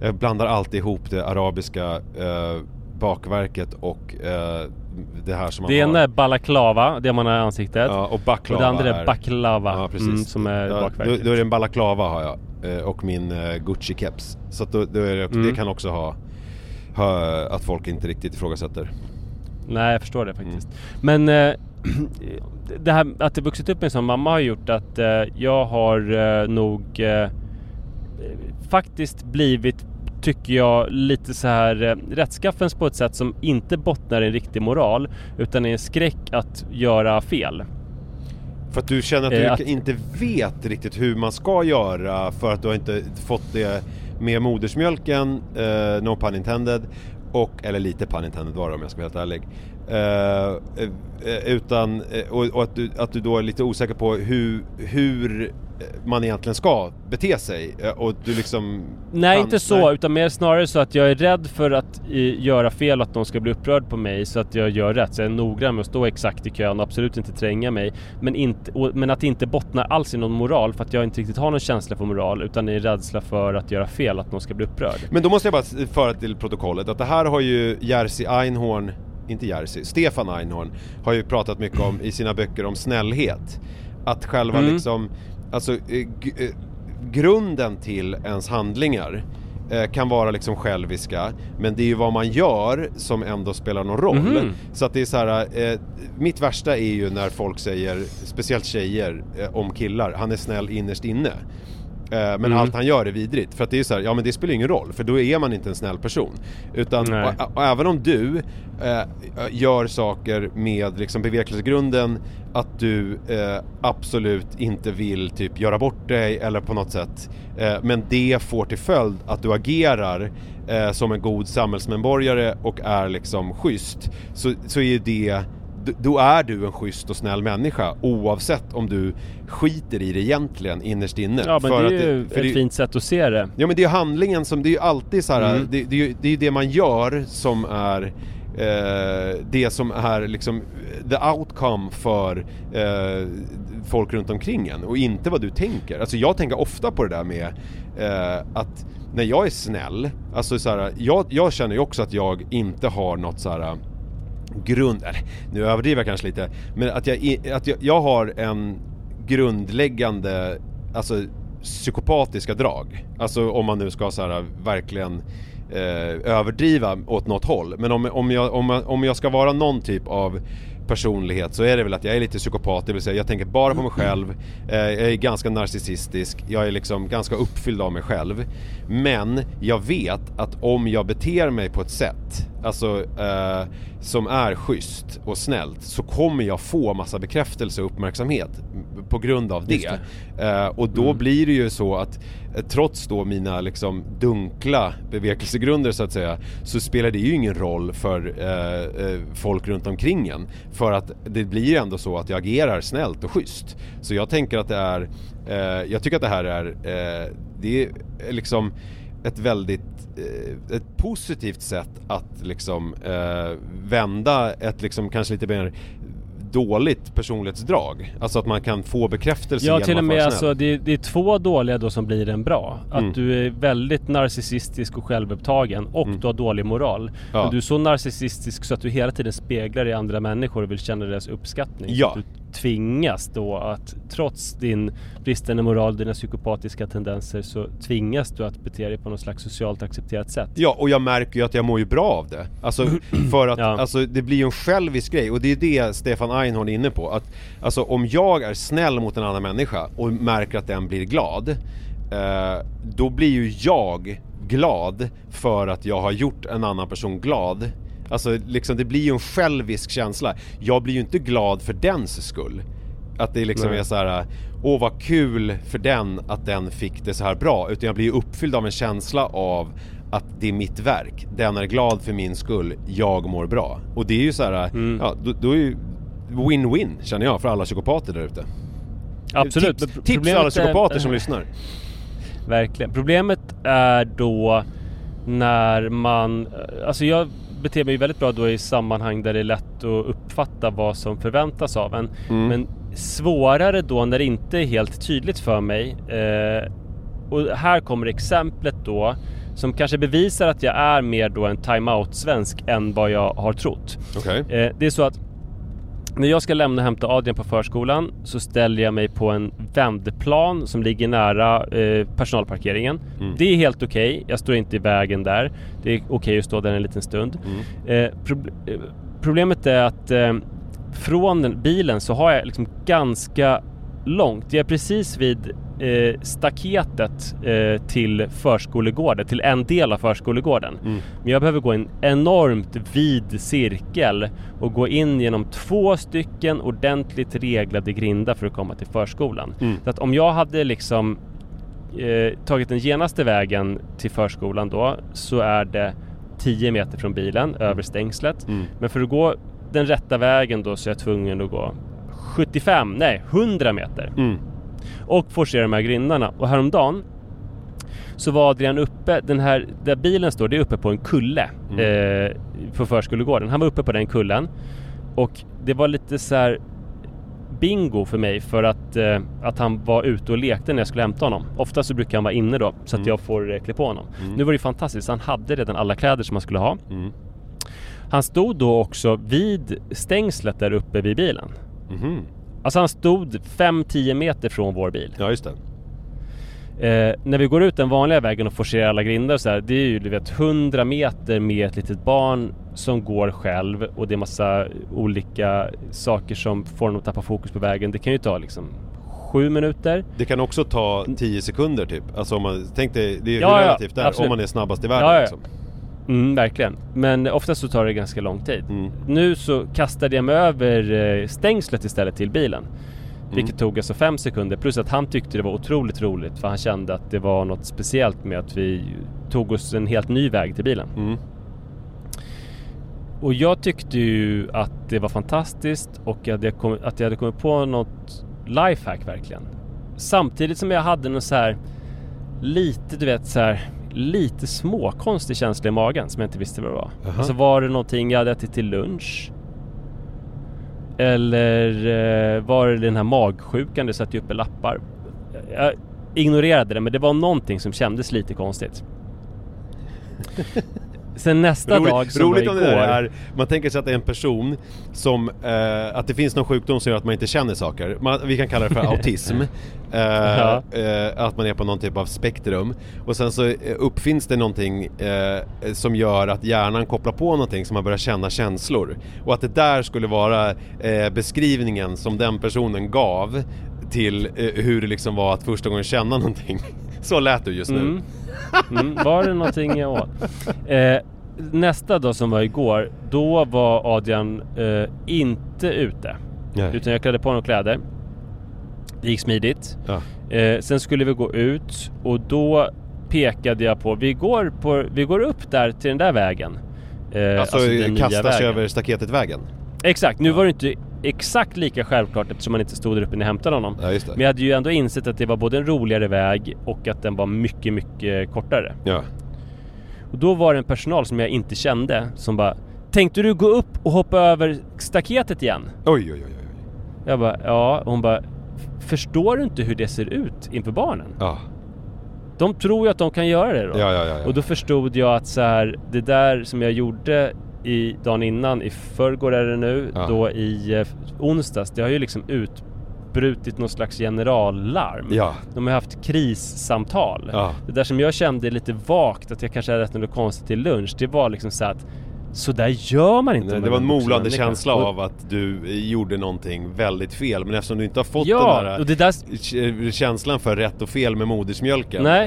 Jag blandar alltid ihop det arabiska eh, bakverket och eh, det här som man Det har ena är balaklava, det man har i ansiktet. Ja, och baklava och det andra är är- baklava, Ja precis. mm, som är ja, då, bakverket. då är det en balaklava har jag eh, och min eh, Gucci-keps. Så då, då det, Mm. det kan också ha, ha att folk inte riktigt ifrågasätter. Nej jag förstår det faktiskt. Mm. Men eh, det här att det vuxit upp med en sån mamma har gjort att eh, jag har eh, nog eh, faktiskt blivit tycker jag lite så här eh, rättskaffens på ett sätt som inte bottnar i en riktig moral utan i en skräck att göra fel. För att du känner att du Eh, att- inte vet riktigt hur man ska göra för att du har inte fått det med modersmjölken, eh, no pun intended, och, eller lite pun intended var det om jag ska vara helt ärlig. Eh, eh, utan, och, och att, du, att du då är lite osäker på hur, hur man egentligen ska bete sig. Eh, och du liksom... Nej kan- inte så utan mer snarare så att jag är rädd för att eh, göra fel och att de ska bli upprörd på mig så att jag gör rätt. Så jag är noggrann med att stå exakt i kön och absolut inte tränga mig. Men, inte, och, men att det inte bottnar alls i någon moral för att jag inte riktigt har någon känsla för moral utan i rädsla för att göra fel, att någon ska bli upprörd. Men då måste jag bara föra till protokollet att det här har ju Jerzy Einhorn, inte Jerzy, Stefan Einhorn har ju pratat mycket om i sina böcker om snällhet. Att själva Mm. liksom, alltså eh, eh, grunden till ens handlingar eh, kan vara liksom själviska men det är ju vad man gör som ändå spelar någon roll. Mhm. Så att det är så här, eh, mitt värsta är ju när folk säger, speciellt tjejer, eh, om killar, han är snäll innerst inne. Eh, Men Mm. allt han gör är vidrigt. För att det är så här, ja men det spelar ingen roll, för då är man inte en snäll person. Utan, och, och även om du gör saker med liksom bevekelsegrunden att du eh, absolut inte vill typ göra bort dig eller på något sätt. Eh, men det får till följd att du agerar eh, som en god samhällsmedborgare och är liksom schysst. Så, så är det då är du en schysst och snäll människa oavsett om du skiter i det egentligen innerst inne. Ja men För det är ju för ett det- fint sätt att se det. Ja men det är handlingen som, det är ju alltid så här, Mm. det, det, det är ju det man gör som är eh, det som är liksom the outcome för eh, folk runt omkring en och inte vad du tänker. Alltså jag tänker ofta på det där med eh, att när jag är snäll, alltså så här, jag, jag känner ju också att jag inte har något så här eh, grund, eller nu överdriver jag kanske lite, men att jag, att jag, jag har en grundläggande, alltså psykopatiska drag. Alltså om man nu ska så här verkligen eh, överdriva åt något håll. Men om, om, jag, om, om jag ska vara någon typ av personlighet så är det väl att jag är lite psykopat, det vill säga jag tänker bara på mig själv, eh, jag är ganska narcissistisk, jag är liksom ganska uppfylld av mig själv. Men jag vet att om jag beter mig på ett sätt, alltså eh, som är schysst och snällt, så kommer jag få massa bekräftelse och uppmärksamhet på grund av det. Eh, och då blir det ju så att Eh, trots då mina liksom dunkla bevekelsegrunder så att säga, så spelar det ju ingen roll för eh, eh, folk runt omkring en. För att det blir ju ändå så att jag agerar snällt och schysst. Så jag tänker att det är, eh, jag tycker att det här är, eh, det är liksom ett väldigt eh, ett positivt sätt att liksom eh, vända ett liksom kanske lite mer dåligt personlighetsdrag. Alltså att man kan få bekräftelse Ja till och med alltså det, det är två dåliga då som blir en bra. Att Mm. du är väldigt narcissistisk och självupptagen och du har dålig moral. Ja. Men du är så narcissistisk så att du hela tiden speglar i andra människor och vill känna deras uppskattning. Ja. Tvingas då att trots din bristande moral, dina psykopatiska tendenser så tvingas du att bete dig på något slags socialt accepterat sätt. Ja, och jag märker ju att jag mår ju bra av det. Alltså, för att Ja. alltså, det blir ju en självisk grej och det är det Stefan Einhorn är inne på. Att, alltså om jag är snäll mot en annan människa och märker att den blir glad, eh, då blir ju jag glad för att jag har gjort en annan person glad. Alltså liksom, det blir ju en självisk känsla. Jag blir ju inte glad för dens skull. Att det liksom Nej. är så här. Åh vad kul för den att den fick det så här bra. Utan jag blir ju uppfylld av en känsla av att det är mitt verk. Den är glad för min skull. Jag mår bra. Och det är ju så här. Mm. Ja, då, då är ju win-win känner jag för alla psykopater där ute. Absolut. Tips, tips för alla problemet är- psykopater som lyssnar. Verkligen. Problemet är då när man... Alltså jag beter mig väldigt bra då i sammanhang där det är lätt att uppfatta vad som förväntas av en. Mm. Men svårare då när det inte är helt tydligt för mig. Eh, och här kommer exemplet då som kanske bevisar att jag är mer då en timeout-svensk än vad jag har trott. Okej. Eh, det är så att när jag ska lämna och hämta Adrian på förskolan så ställer jag mig på en vändplan som ligger nära eh, personalparkeringen. Mm. Det är helt okej, jag står inte i vägen där. Det är okej att stå där en liten stund. Mm. Eh, prob- eh, problemet är att eh, från bilen så har jag liksom ganska långt. Jag är precis vid eh, staketet eh, till förskolegården, till en del av förskolegården. Mm. Men jag behöver gå en enormt vid cirkel och gå in genom två stycken ordentligt reglade grindar för att komma till förskolan. Mm. Så att om jag hade liksom eh, tagit den genaste vägen till förskolan då så är det 10 meter från bilen över stängslet. Mm. Men för att gå den rätta vägen då så är jag tvungen att gå 75, nej 100 meter Mm. Och forcera de här grindarna. Och häromdagen så var Adrian uppe, den här, där bilen står, det är uppe på en kulle eh, på förskolegården. Han var uppe på den kullen och det var lite så här bingo för mig för att, eh, att han var ute och lekte när jag skulle hämta honom. Ofta så brukar han vara inne då så att jag får eh, klä på honom. Nu var det ju fantastiskt, han hade redan alla kläder som han skulle ha. Mm. Han stod då också vid stängslet där uppe vid bilen. Alltså han stod 5-10 meter från vår bil. Ja just det. Eh, när vi går ut den vanliga vägen och forcerar alla grindar och så här, det är ju du vet 100 meter med ett litet barn som går själv och det är massa olika saker som får honom att tappa fokus på vägen. Det kan ju ta liksom sju minuter. Det kan också ta 10 sekunder typ. Alltså om man, tänk dig, det är ju Ja, ja, relativt där, absolut. om man är snabbast i världen Ja, ja. liksom. Mm, verkligen. Men oftast så tar det ganska lång tid. Mm. Nu så kastade jag mig över eh, stängslet istället till bilen. Vilket tog alltså fem sekunder plus att han tyckte det var otroligt roligt för han kände att det var något speciellt med att vi tog oss en helt ny väg till bilen. Mm. Och jag tyckte ju att det var fantastiskt och att jag, kom, att jag hade kommit på något lifehack verkligen. Samtidigt som jag hade något så här lite, du vet så här lite småkonstig känsla i magen som jag inte visste vad det var. Jaha. Alltså var det någonting jag hade ätit till lunch? Eller eh, var det den här magsjukan det satte uppe lappar? Jag ignorerade det men det var någonting som kändes lite konstigt. Sen nästa Roligt, dag som roligt var om det där är, man tänker sig att det är en person som, eh, att det finns någon sjukdom som gör att man inte känner saker. Man, vi kan kalla det för autism. Eh, Ja. eh, att man är på någon typ av spektrum. Och sen så eh, uppfinns det någonting eh, som gör att hjärnan kopplar på någonting som man börjar känna känslor. Och att det där skulle vara eh, beskrivningen som den personen gav till hur det liksom var att första gången känna någonting. Så lät du just nu. Mm. Mm, var det någonting jag åt? Eh, nästa dag som var igår, då var Adrian eh, inte ute. Nej. Utan jag klädde på honom kläder. Det gick smidigt. Ja. Eh, sen skulle vi gå ut och då pekade jag på, vi går, på, vi går upp där till den där vägen. Eh, Alltså, den nya kasta sig vägen. över staketet-vägen. Exakt, nu var det inte exakt lika självklart eftersom man inte stod där uppe när jag hämtade honom. Ja. Men jag hade ju ändå insett att det var både en roligare väg och att den var mycket, mycket kortare. Ja. Och då var det en personal som jag inte kände som bara Tänkte du gå upp och hoppa över staketet igen? Oj, oj, oj, oj. Jag bara ja, hon bara Förstår du inte hur det ser ut inför barnen? Ja, De tror ju att de kan göra det då. ja, ja. ja, ja. Och då förstod jag att så här, det där som jag gjorde i dagen innan, i förrgår är det nu, Ja. då i eh, onsdags, det har ju liksom utbrutit någon slags generallarm. Ja, De har haft krissamtal. ja. Det där som jag kände lite vagt att jag kanske hade ätit något konstigt till lunch, det var liksom så att så där gör man inte Nej, det var en molande känsla av att du gjorde någonting väldigt fel Men eftersom du inte har fått Ja, den det där... k- känslan för rätt och fel med modersmjölken eh,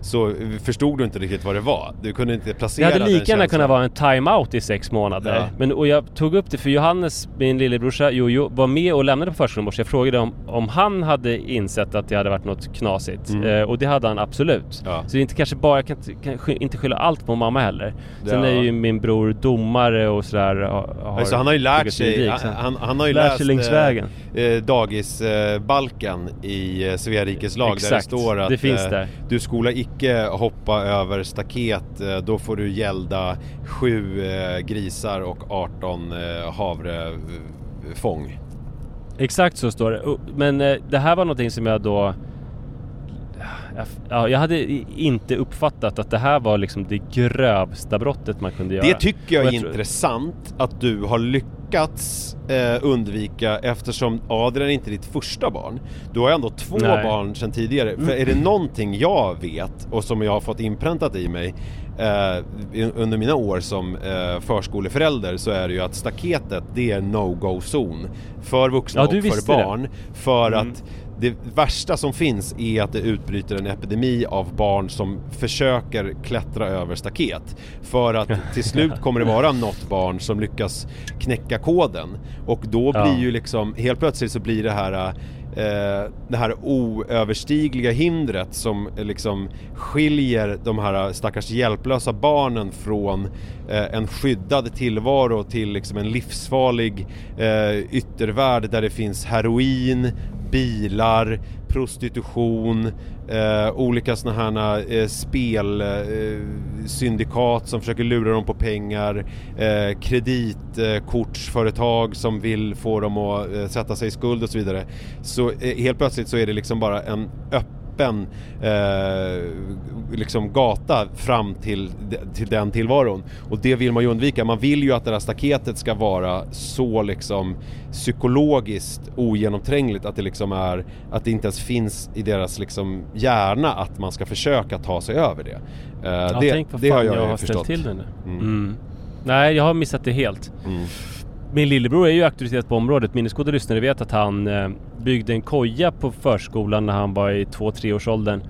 Så förstod du inte riktigt vad det var Du kunde inte Det placera hade den lika gärna kunnat vara en time-out i sex månader. Ja. Men, och jag tog upp det för Johannes, min lillebrorsa Jojo, var med och lämnade på förskolan morse. Jag frågade om, om han hade insett att det hade varit något knasigt. Mm. Eh, och det hade han absolut. Ja. Så det är inte kanske bara, jag kan inte, kan inte skylla allt på mamma heller. Sen är ju min bror domare och sådär. Har, Alltså han har ju lärt sig, juridik, han, han, han har ju Lärt läst sig längs vägen. eh, eh, dagisbalken i eh, rikes lag där det Exakt, står att det finns eh, där. du skola icke hoppa över staket, eh, då får du gälda sju eh, grisar och 18 eh, havrefång. Exakt så står det. Men eh, det här var någonting som jag då... jag- Ja, jag hade inte uppfattat att det här var liksom det grövsta brottet man kunde göra. Det tycker jag Och är tror- intressant att du har lyckats eh, undvika eftersom Adrian är inte ditt första barn. Du har ju ändå två Nej. Mm. barn sedan tidigare. För är det någonting jag vet och som jag har fått inpräntat i mig eh, under mina år som eh, förskoleförälder så är det ju att staketet det är no-go-zon för vuxna Ja, och för visste det. Mm. barn. För att det värsta som finns är att det utbryter en epidemi av barn som försöker klättra över staket. För att till slut kommer det vara något barn som lyckas knäcka koden. Och då Ja. blir ju liksom, helt plötsligt så blir det här eh, det här oöverstigliga hindret som liksom skiljer de här stackars hjälplösa barnen från eh, en skyddad tillvaro till liksom en livsfarlig eh, yttervärld där det finns heroin, bilar, prostitution, eh, olika sådana här eh, spelsyndikat eh, som försöker lura dem på pengar, eh, kreditkortsföretag som vill få dem att eh, sätta sig i skuld och så vidare. Så eh, helt plötsligt så är det liksom bara en öppen eh, liksom gata fram till, till den tillvaron. Och det vill man ju undvika. Man vill ju att det här staketet ska vara så liksom psykologiskt ogenomträngligt att det liksom är att det inte ens finns i deras liksom hjärna att man ska försöka ta sig över det. Eh, Ja, det, tänk vad det fan har jag, jag, har förstått. ställt till det nu. Mm. Mm. Nej, jag har missat det helt. Mm. Min lillebror är ju auktoritet på området. Minnesgoda lyssnare vet att han eh, byggde en koja på förskolan när han var i 2-3 års åldern.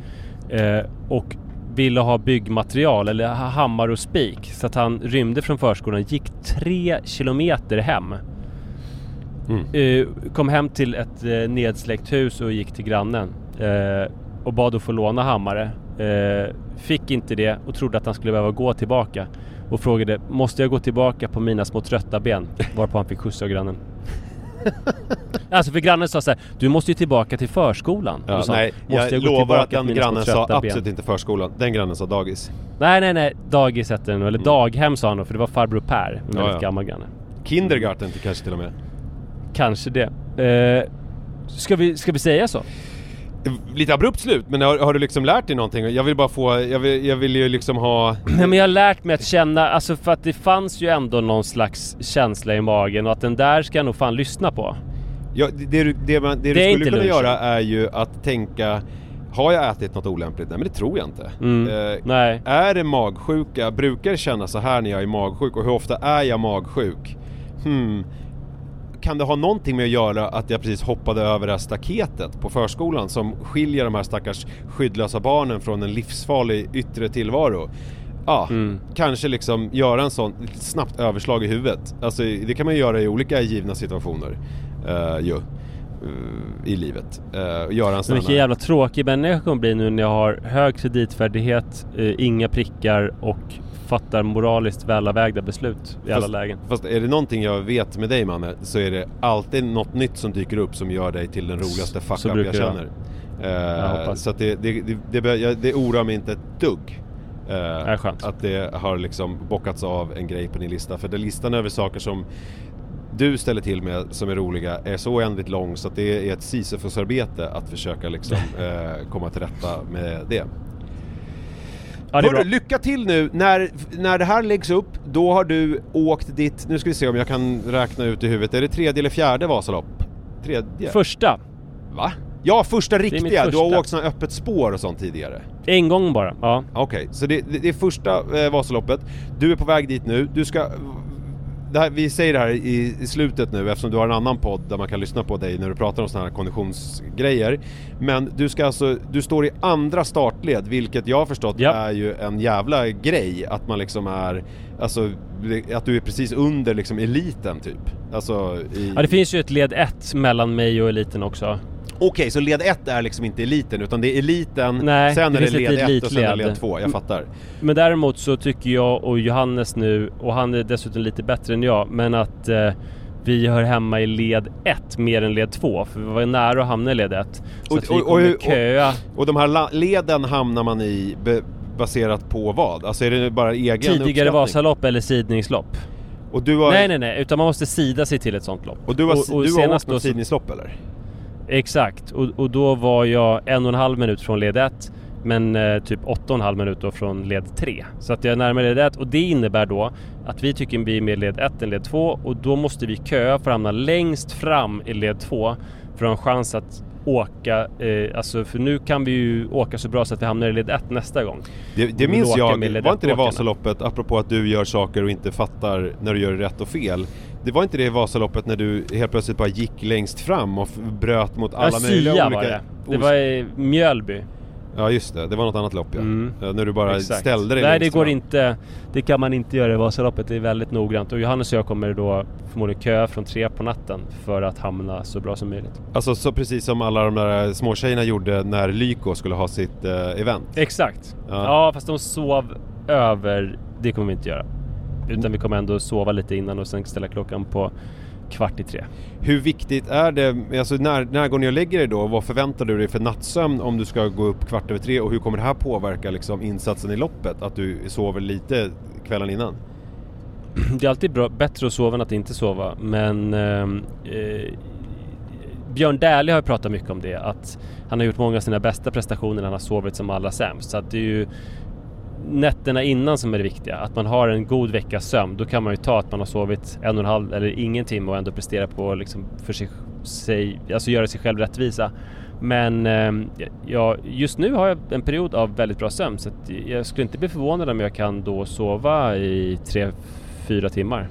Eh, och ville ha byggmaterial eller ha- hammare och spik. Så att han rymde från förskolan, gick tre kilometer hem. Mm. Eh, kom hem till ett nedsläckt hus och gick till grannen. Och bad att få låna hammare. Fick inte det och trodde att han skulle behöva gå tillbaka. Och frågade, måste jag gå tillbaka på mina små trötta ben? Varpå han fick skjuts av grannen. alltså för grannen sa så här, du måste ju tillbaka till förskolan. Ja, sa, nej, "Måste jag, gå lovar att den grannen sa absolut inte förskolan. Den grannen sa dagis. Nej nej nej, dagis hette den. Eller daghem sa han nog, för det var farbror Per. En Ja, väldigt ja. gammal granne. Kindergarten kanske till och med. Kanske det. Eh, ska, vi, ska vi säga så? Lite abrupt slut, men har, har du liksom lärt dig någonting? Jag vill bara få, jag vill, jag vill ju liksom ha... Nej men jag har lärt mig att känna, alltså för att det fanns ju ändå någon slags känsla i magen och att den där ska jag nog fan lyssna på. Ja, det, det, du- det, man, det, Det du skulle kunna lunchen. göra är ju att tänka Har jag ätit något olämpligt? Nej men det tror jag inte. Mm. Eh, Nej. Är det magsjuka? Brukar det kännas så här när jag är magsjuk? Och hur ofta är jag magsjuk? Hmm. Kan det ha någonting med att göra att jag precis hoppade över det här staketet på förskolan som skiljer de här stackars skyddlösa barnen från en livsfarlig yttre tillvaro? Ja, Mm. kanske liksom göra en sån snabbt överslag i huvudet. Alltså det kan man ju göra i olika givna situationer uh, ju, eh, i livet. Uh, göra en sån vilken jävla tråkig människa jag kommer bli nu när jag har hög kreditfärdighet, eh, inga prickar och fattar moraliskt välavvägda beslut i alla Fast- lägen. Fast är det någonting jag vet med dig Manne så är det alltid något nytt som dyker upp som gör dig till den roligaste fuck up jag känner. Eh, Jag så att det, det, det, det, det oroar mig inte ett dugg. eh, är skönt. Att det har liksom bockats av en grej på din lista. För den listan över saker som du ställer till med som är roliga är så oändligt lång så att det är ett Sisyfosarbete att försöka liksom eh, komma till rätta med det. Ja, Hörru, lycka till nu! När, när det här läggs upp, då har du åkt ditt, nu ska vi se om jag kan räkna ut i huvudet, är det tredje eller fjärde Vasalopp? Tredje? Första. Va? Ja, första riktiga! Du har första. åkt sådana öppet spår och sånt tidigare. En gång bara, ja. Okej, så det, det, det är första eh, Vasaloppet. Du är på väg dit nu. Du ska... Här, vi säger det här i, i slutet nu eftersom du har en annan podd där man kan lyssna på dig när du pratar om sådana här konditionsgrejer. Men du ska alltså, du står i andra startled vilket jag har förstått Ja. är ju en jävla grej att man liksom är, alltså att du är precis under liksom eliten typ. Alltså i... Ja det finns ju ett led 1 mellan mig och eliten också. Okej, så led 1 är liksom inte eliten utan det är eliten, Nej, sen det är det led 1 och sen är det led 2, jag fattar. Men däremot så tycker jag och Johannes nu, och han är dessutom lite bättre än jag, men att eh, vi hör hemma i led 1 mer än led 2. För vi var nära att hamna i led 1. Så Och- att vi och- och kommer och- köa. Och de här leden hamnar man i be- baserat på vad? Alltså är det bara egen Tidigare? Vasalopp eller sidningslopp. Och har, Nej nej nej, utan man måste sida sig till ett sånt lopp. Och du har, du har åkt något sidningslopp eller? Exakt, och, och då var jag en och en halv minut från led 1 men eh, typ åtta och en halv minut då från led 3. Så att jag är närmare led 1 och det innebär då att vi tycker vi är mer led 1 än led 2 och då måste vi köa för att hamna längst fram i led 2 för att ha en chans att åka, eh, alltså för nu kan vi ju åka så bra så att vi hamnar i led 1 nästa gång. Det, det minns jag, var inte det 1-åkarna. Vasaloppet, apropå att du gör saker och inte fattar när du gör rätt och fel. Det var inte det Vasaloppet när du helt plötsligt bara gick längst fram och bröt mot alla ja, möjliga olika... var det. Det var i Mjölby. Ja just det, det var något annat lopp ja. Mm. Ja, När du bara Exakt. ställde dig Nej det går fram. inte, det kan man inte göra i Vasaloppet. Det är väldigt noggrant och Johannes och jag kommer då förmodligen köa från tre på natten för att hamna så bra som möjligt. Alltså så precis som alla de där småtjejerna gjorde när Lyko skulle ha sitt eh, event. Exakt. Ja. Ja. fast de sov över. Det kommer vi inte göra. Utan vi kommer ändå sova lite innan och sen ställa klockan på kvart i tre. Hur viktigt är det, alltså när, när går ni och lägger er då? Vad förväntar du dig för nattsömn om du ska gå upp kvart över tre och hur kommer det här påverka liksom insatsen i loppet? Att du sover lite kvällen innan? Det är alltid bra, bättre att sova än att inte sova. Men ehm, eh, Björn Dählie har pratat mycket om det. Att han har gjort många av sina bästa prestationer när han har sovit som allra sämst. Så att det är ju nätterna innan som är det viktiga. Att man har en god veckas sömn. Då kan man ju ta att man har sovit en och en halv eller ingen timme och ändå prestera på liksom för sig, sig alltså göra sig själv rättvisa. Men ehm, ja, just nu har jag en period av väldigt bra sömn så att jag skulle inte bli förvånad om jag kan då sova i tre, fyra timmar.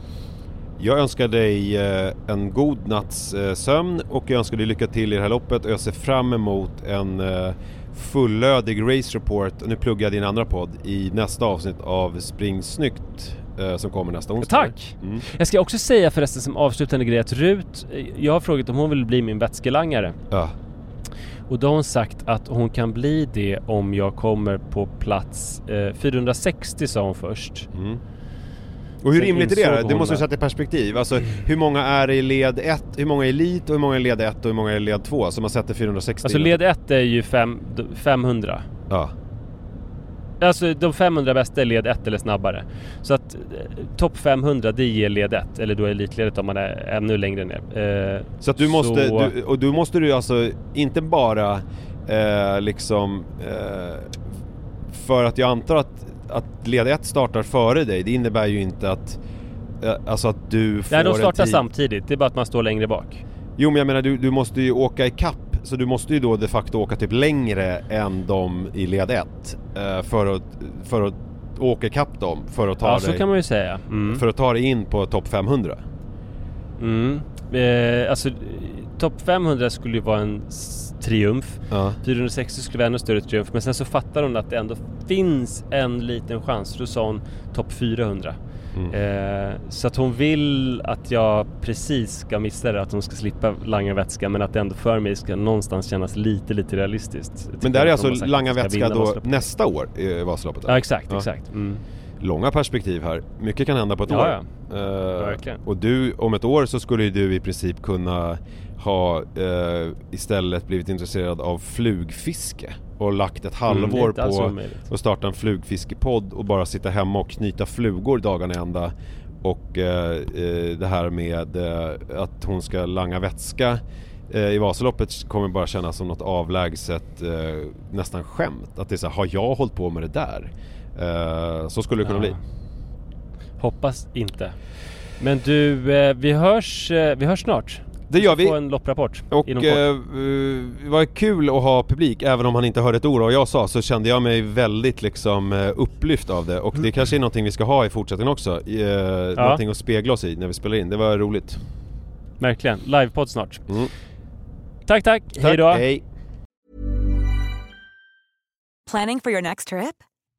Jag önskar dig eh, en god natts eh, sömn och jag önskar dig lycka till i det här loppet och jag ser fram emot en eh, fullödig race report, nu pluggar jag din andra podd, i nästa avsnitt av Spring Snyggt eh, som kommer nästa onsdag. Tack! Mm. Jag ska också säga förresten som avslutande grej att Rut, eh, jag har frågat om hon vill bli min vätskelangare. Ja. Och då har hon sagt att hon kan bli det om jag kommer på plats eh, 460 sa hon först. Mm. Och hur Sen rimligt är det? då? Det måste du sätta i perspektiv. Alltså hur många är i led 1, hur många är elit och hur många är i led 1 och hur många är i led 2? Så man sätter 460 Alltså led 1 är ju fem, d- 500. Ja. Alltså de 500 bästa är led 1 eller snabbare. Så att eh, topp 500 det ger led 1 eller då elitledet om man är ännu längre ner. Eh, Så att du måste, så- du, och du måste du alltså inte bara eh, liksom eh, för att jag antar att, att led 1 startar före dig, det innebär ju inte att eh, Alltså att du får Nej, de startar tid. samtidigt. Det är bara att man står längre bak. Jo men jag menar du, du måste ju åka i kapp så du måste ju då de facto åka typ längre än de i led 1 eh, för, att, för att åka i kapp dem för att ta Ja, så dig kan man ju säga. Mm. för att ta dig in på topp 500. Mm. Eh, alltså topp 500 skulle ju vara en triumf. Ja. 460 skulle vara ännu större triumf. Men sen så fattar hon att det ändå finns en liten chans. Då sa hon topp 400. Mm. Eh, så att hon vill att jag precis ska missa det, att hon ska slippa langa vätska men att det ändå för mig ska någonstans kännas lite, lite realistiskt. Men där är alltså langa vätska då nästa år i Vasaloppet? Ja exakt, Ja. exakt. Mm. Långa perspektiv här. Mycket kan hända på ett Ja, år. ja. Verkligen. och du, om ett år så skulle ju du i princip kunna ha eh, istället blivit intresserad av flugfiske och lagt ett Mm, halvår alls på att starta en flugfiskepodd och bara sitta hemma och knyta flugor dagarna ända. Och eh, det här med att hon ska langa vätska i Vasaloppet kommer bara kännas som något avlägset nästan skämt. Att det är så här, har jag hållit på med det där? Eh, så skulle det kunna Ja. bli. Hoppas inte. Men du, eh, vi hörs, eh, vi hörs snart. Det gör vi. Få en lopprapport Och inom eh, det var kul att ha publik, även om han inte hörde ett ord av vad jag sa så kände jag mig väldigt liksom upplyft av det och det kanske är någonting vi ska ha i fortsättningen också. Eh, Någonting att spegla oss i när vi spelar in, det var roligt. Verkligen. Livepodd snart. Mm. Tack, tack. Tack, Hej då. Hej. Planning for your next trip?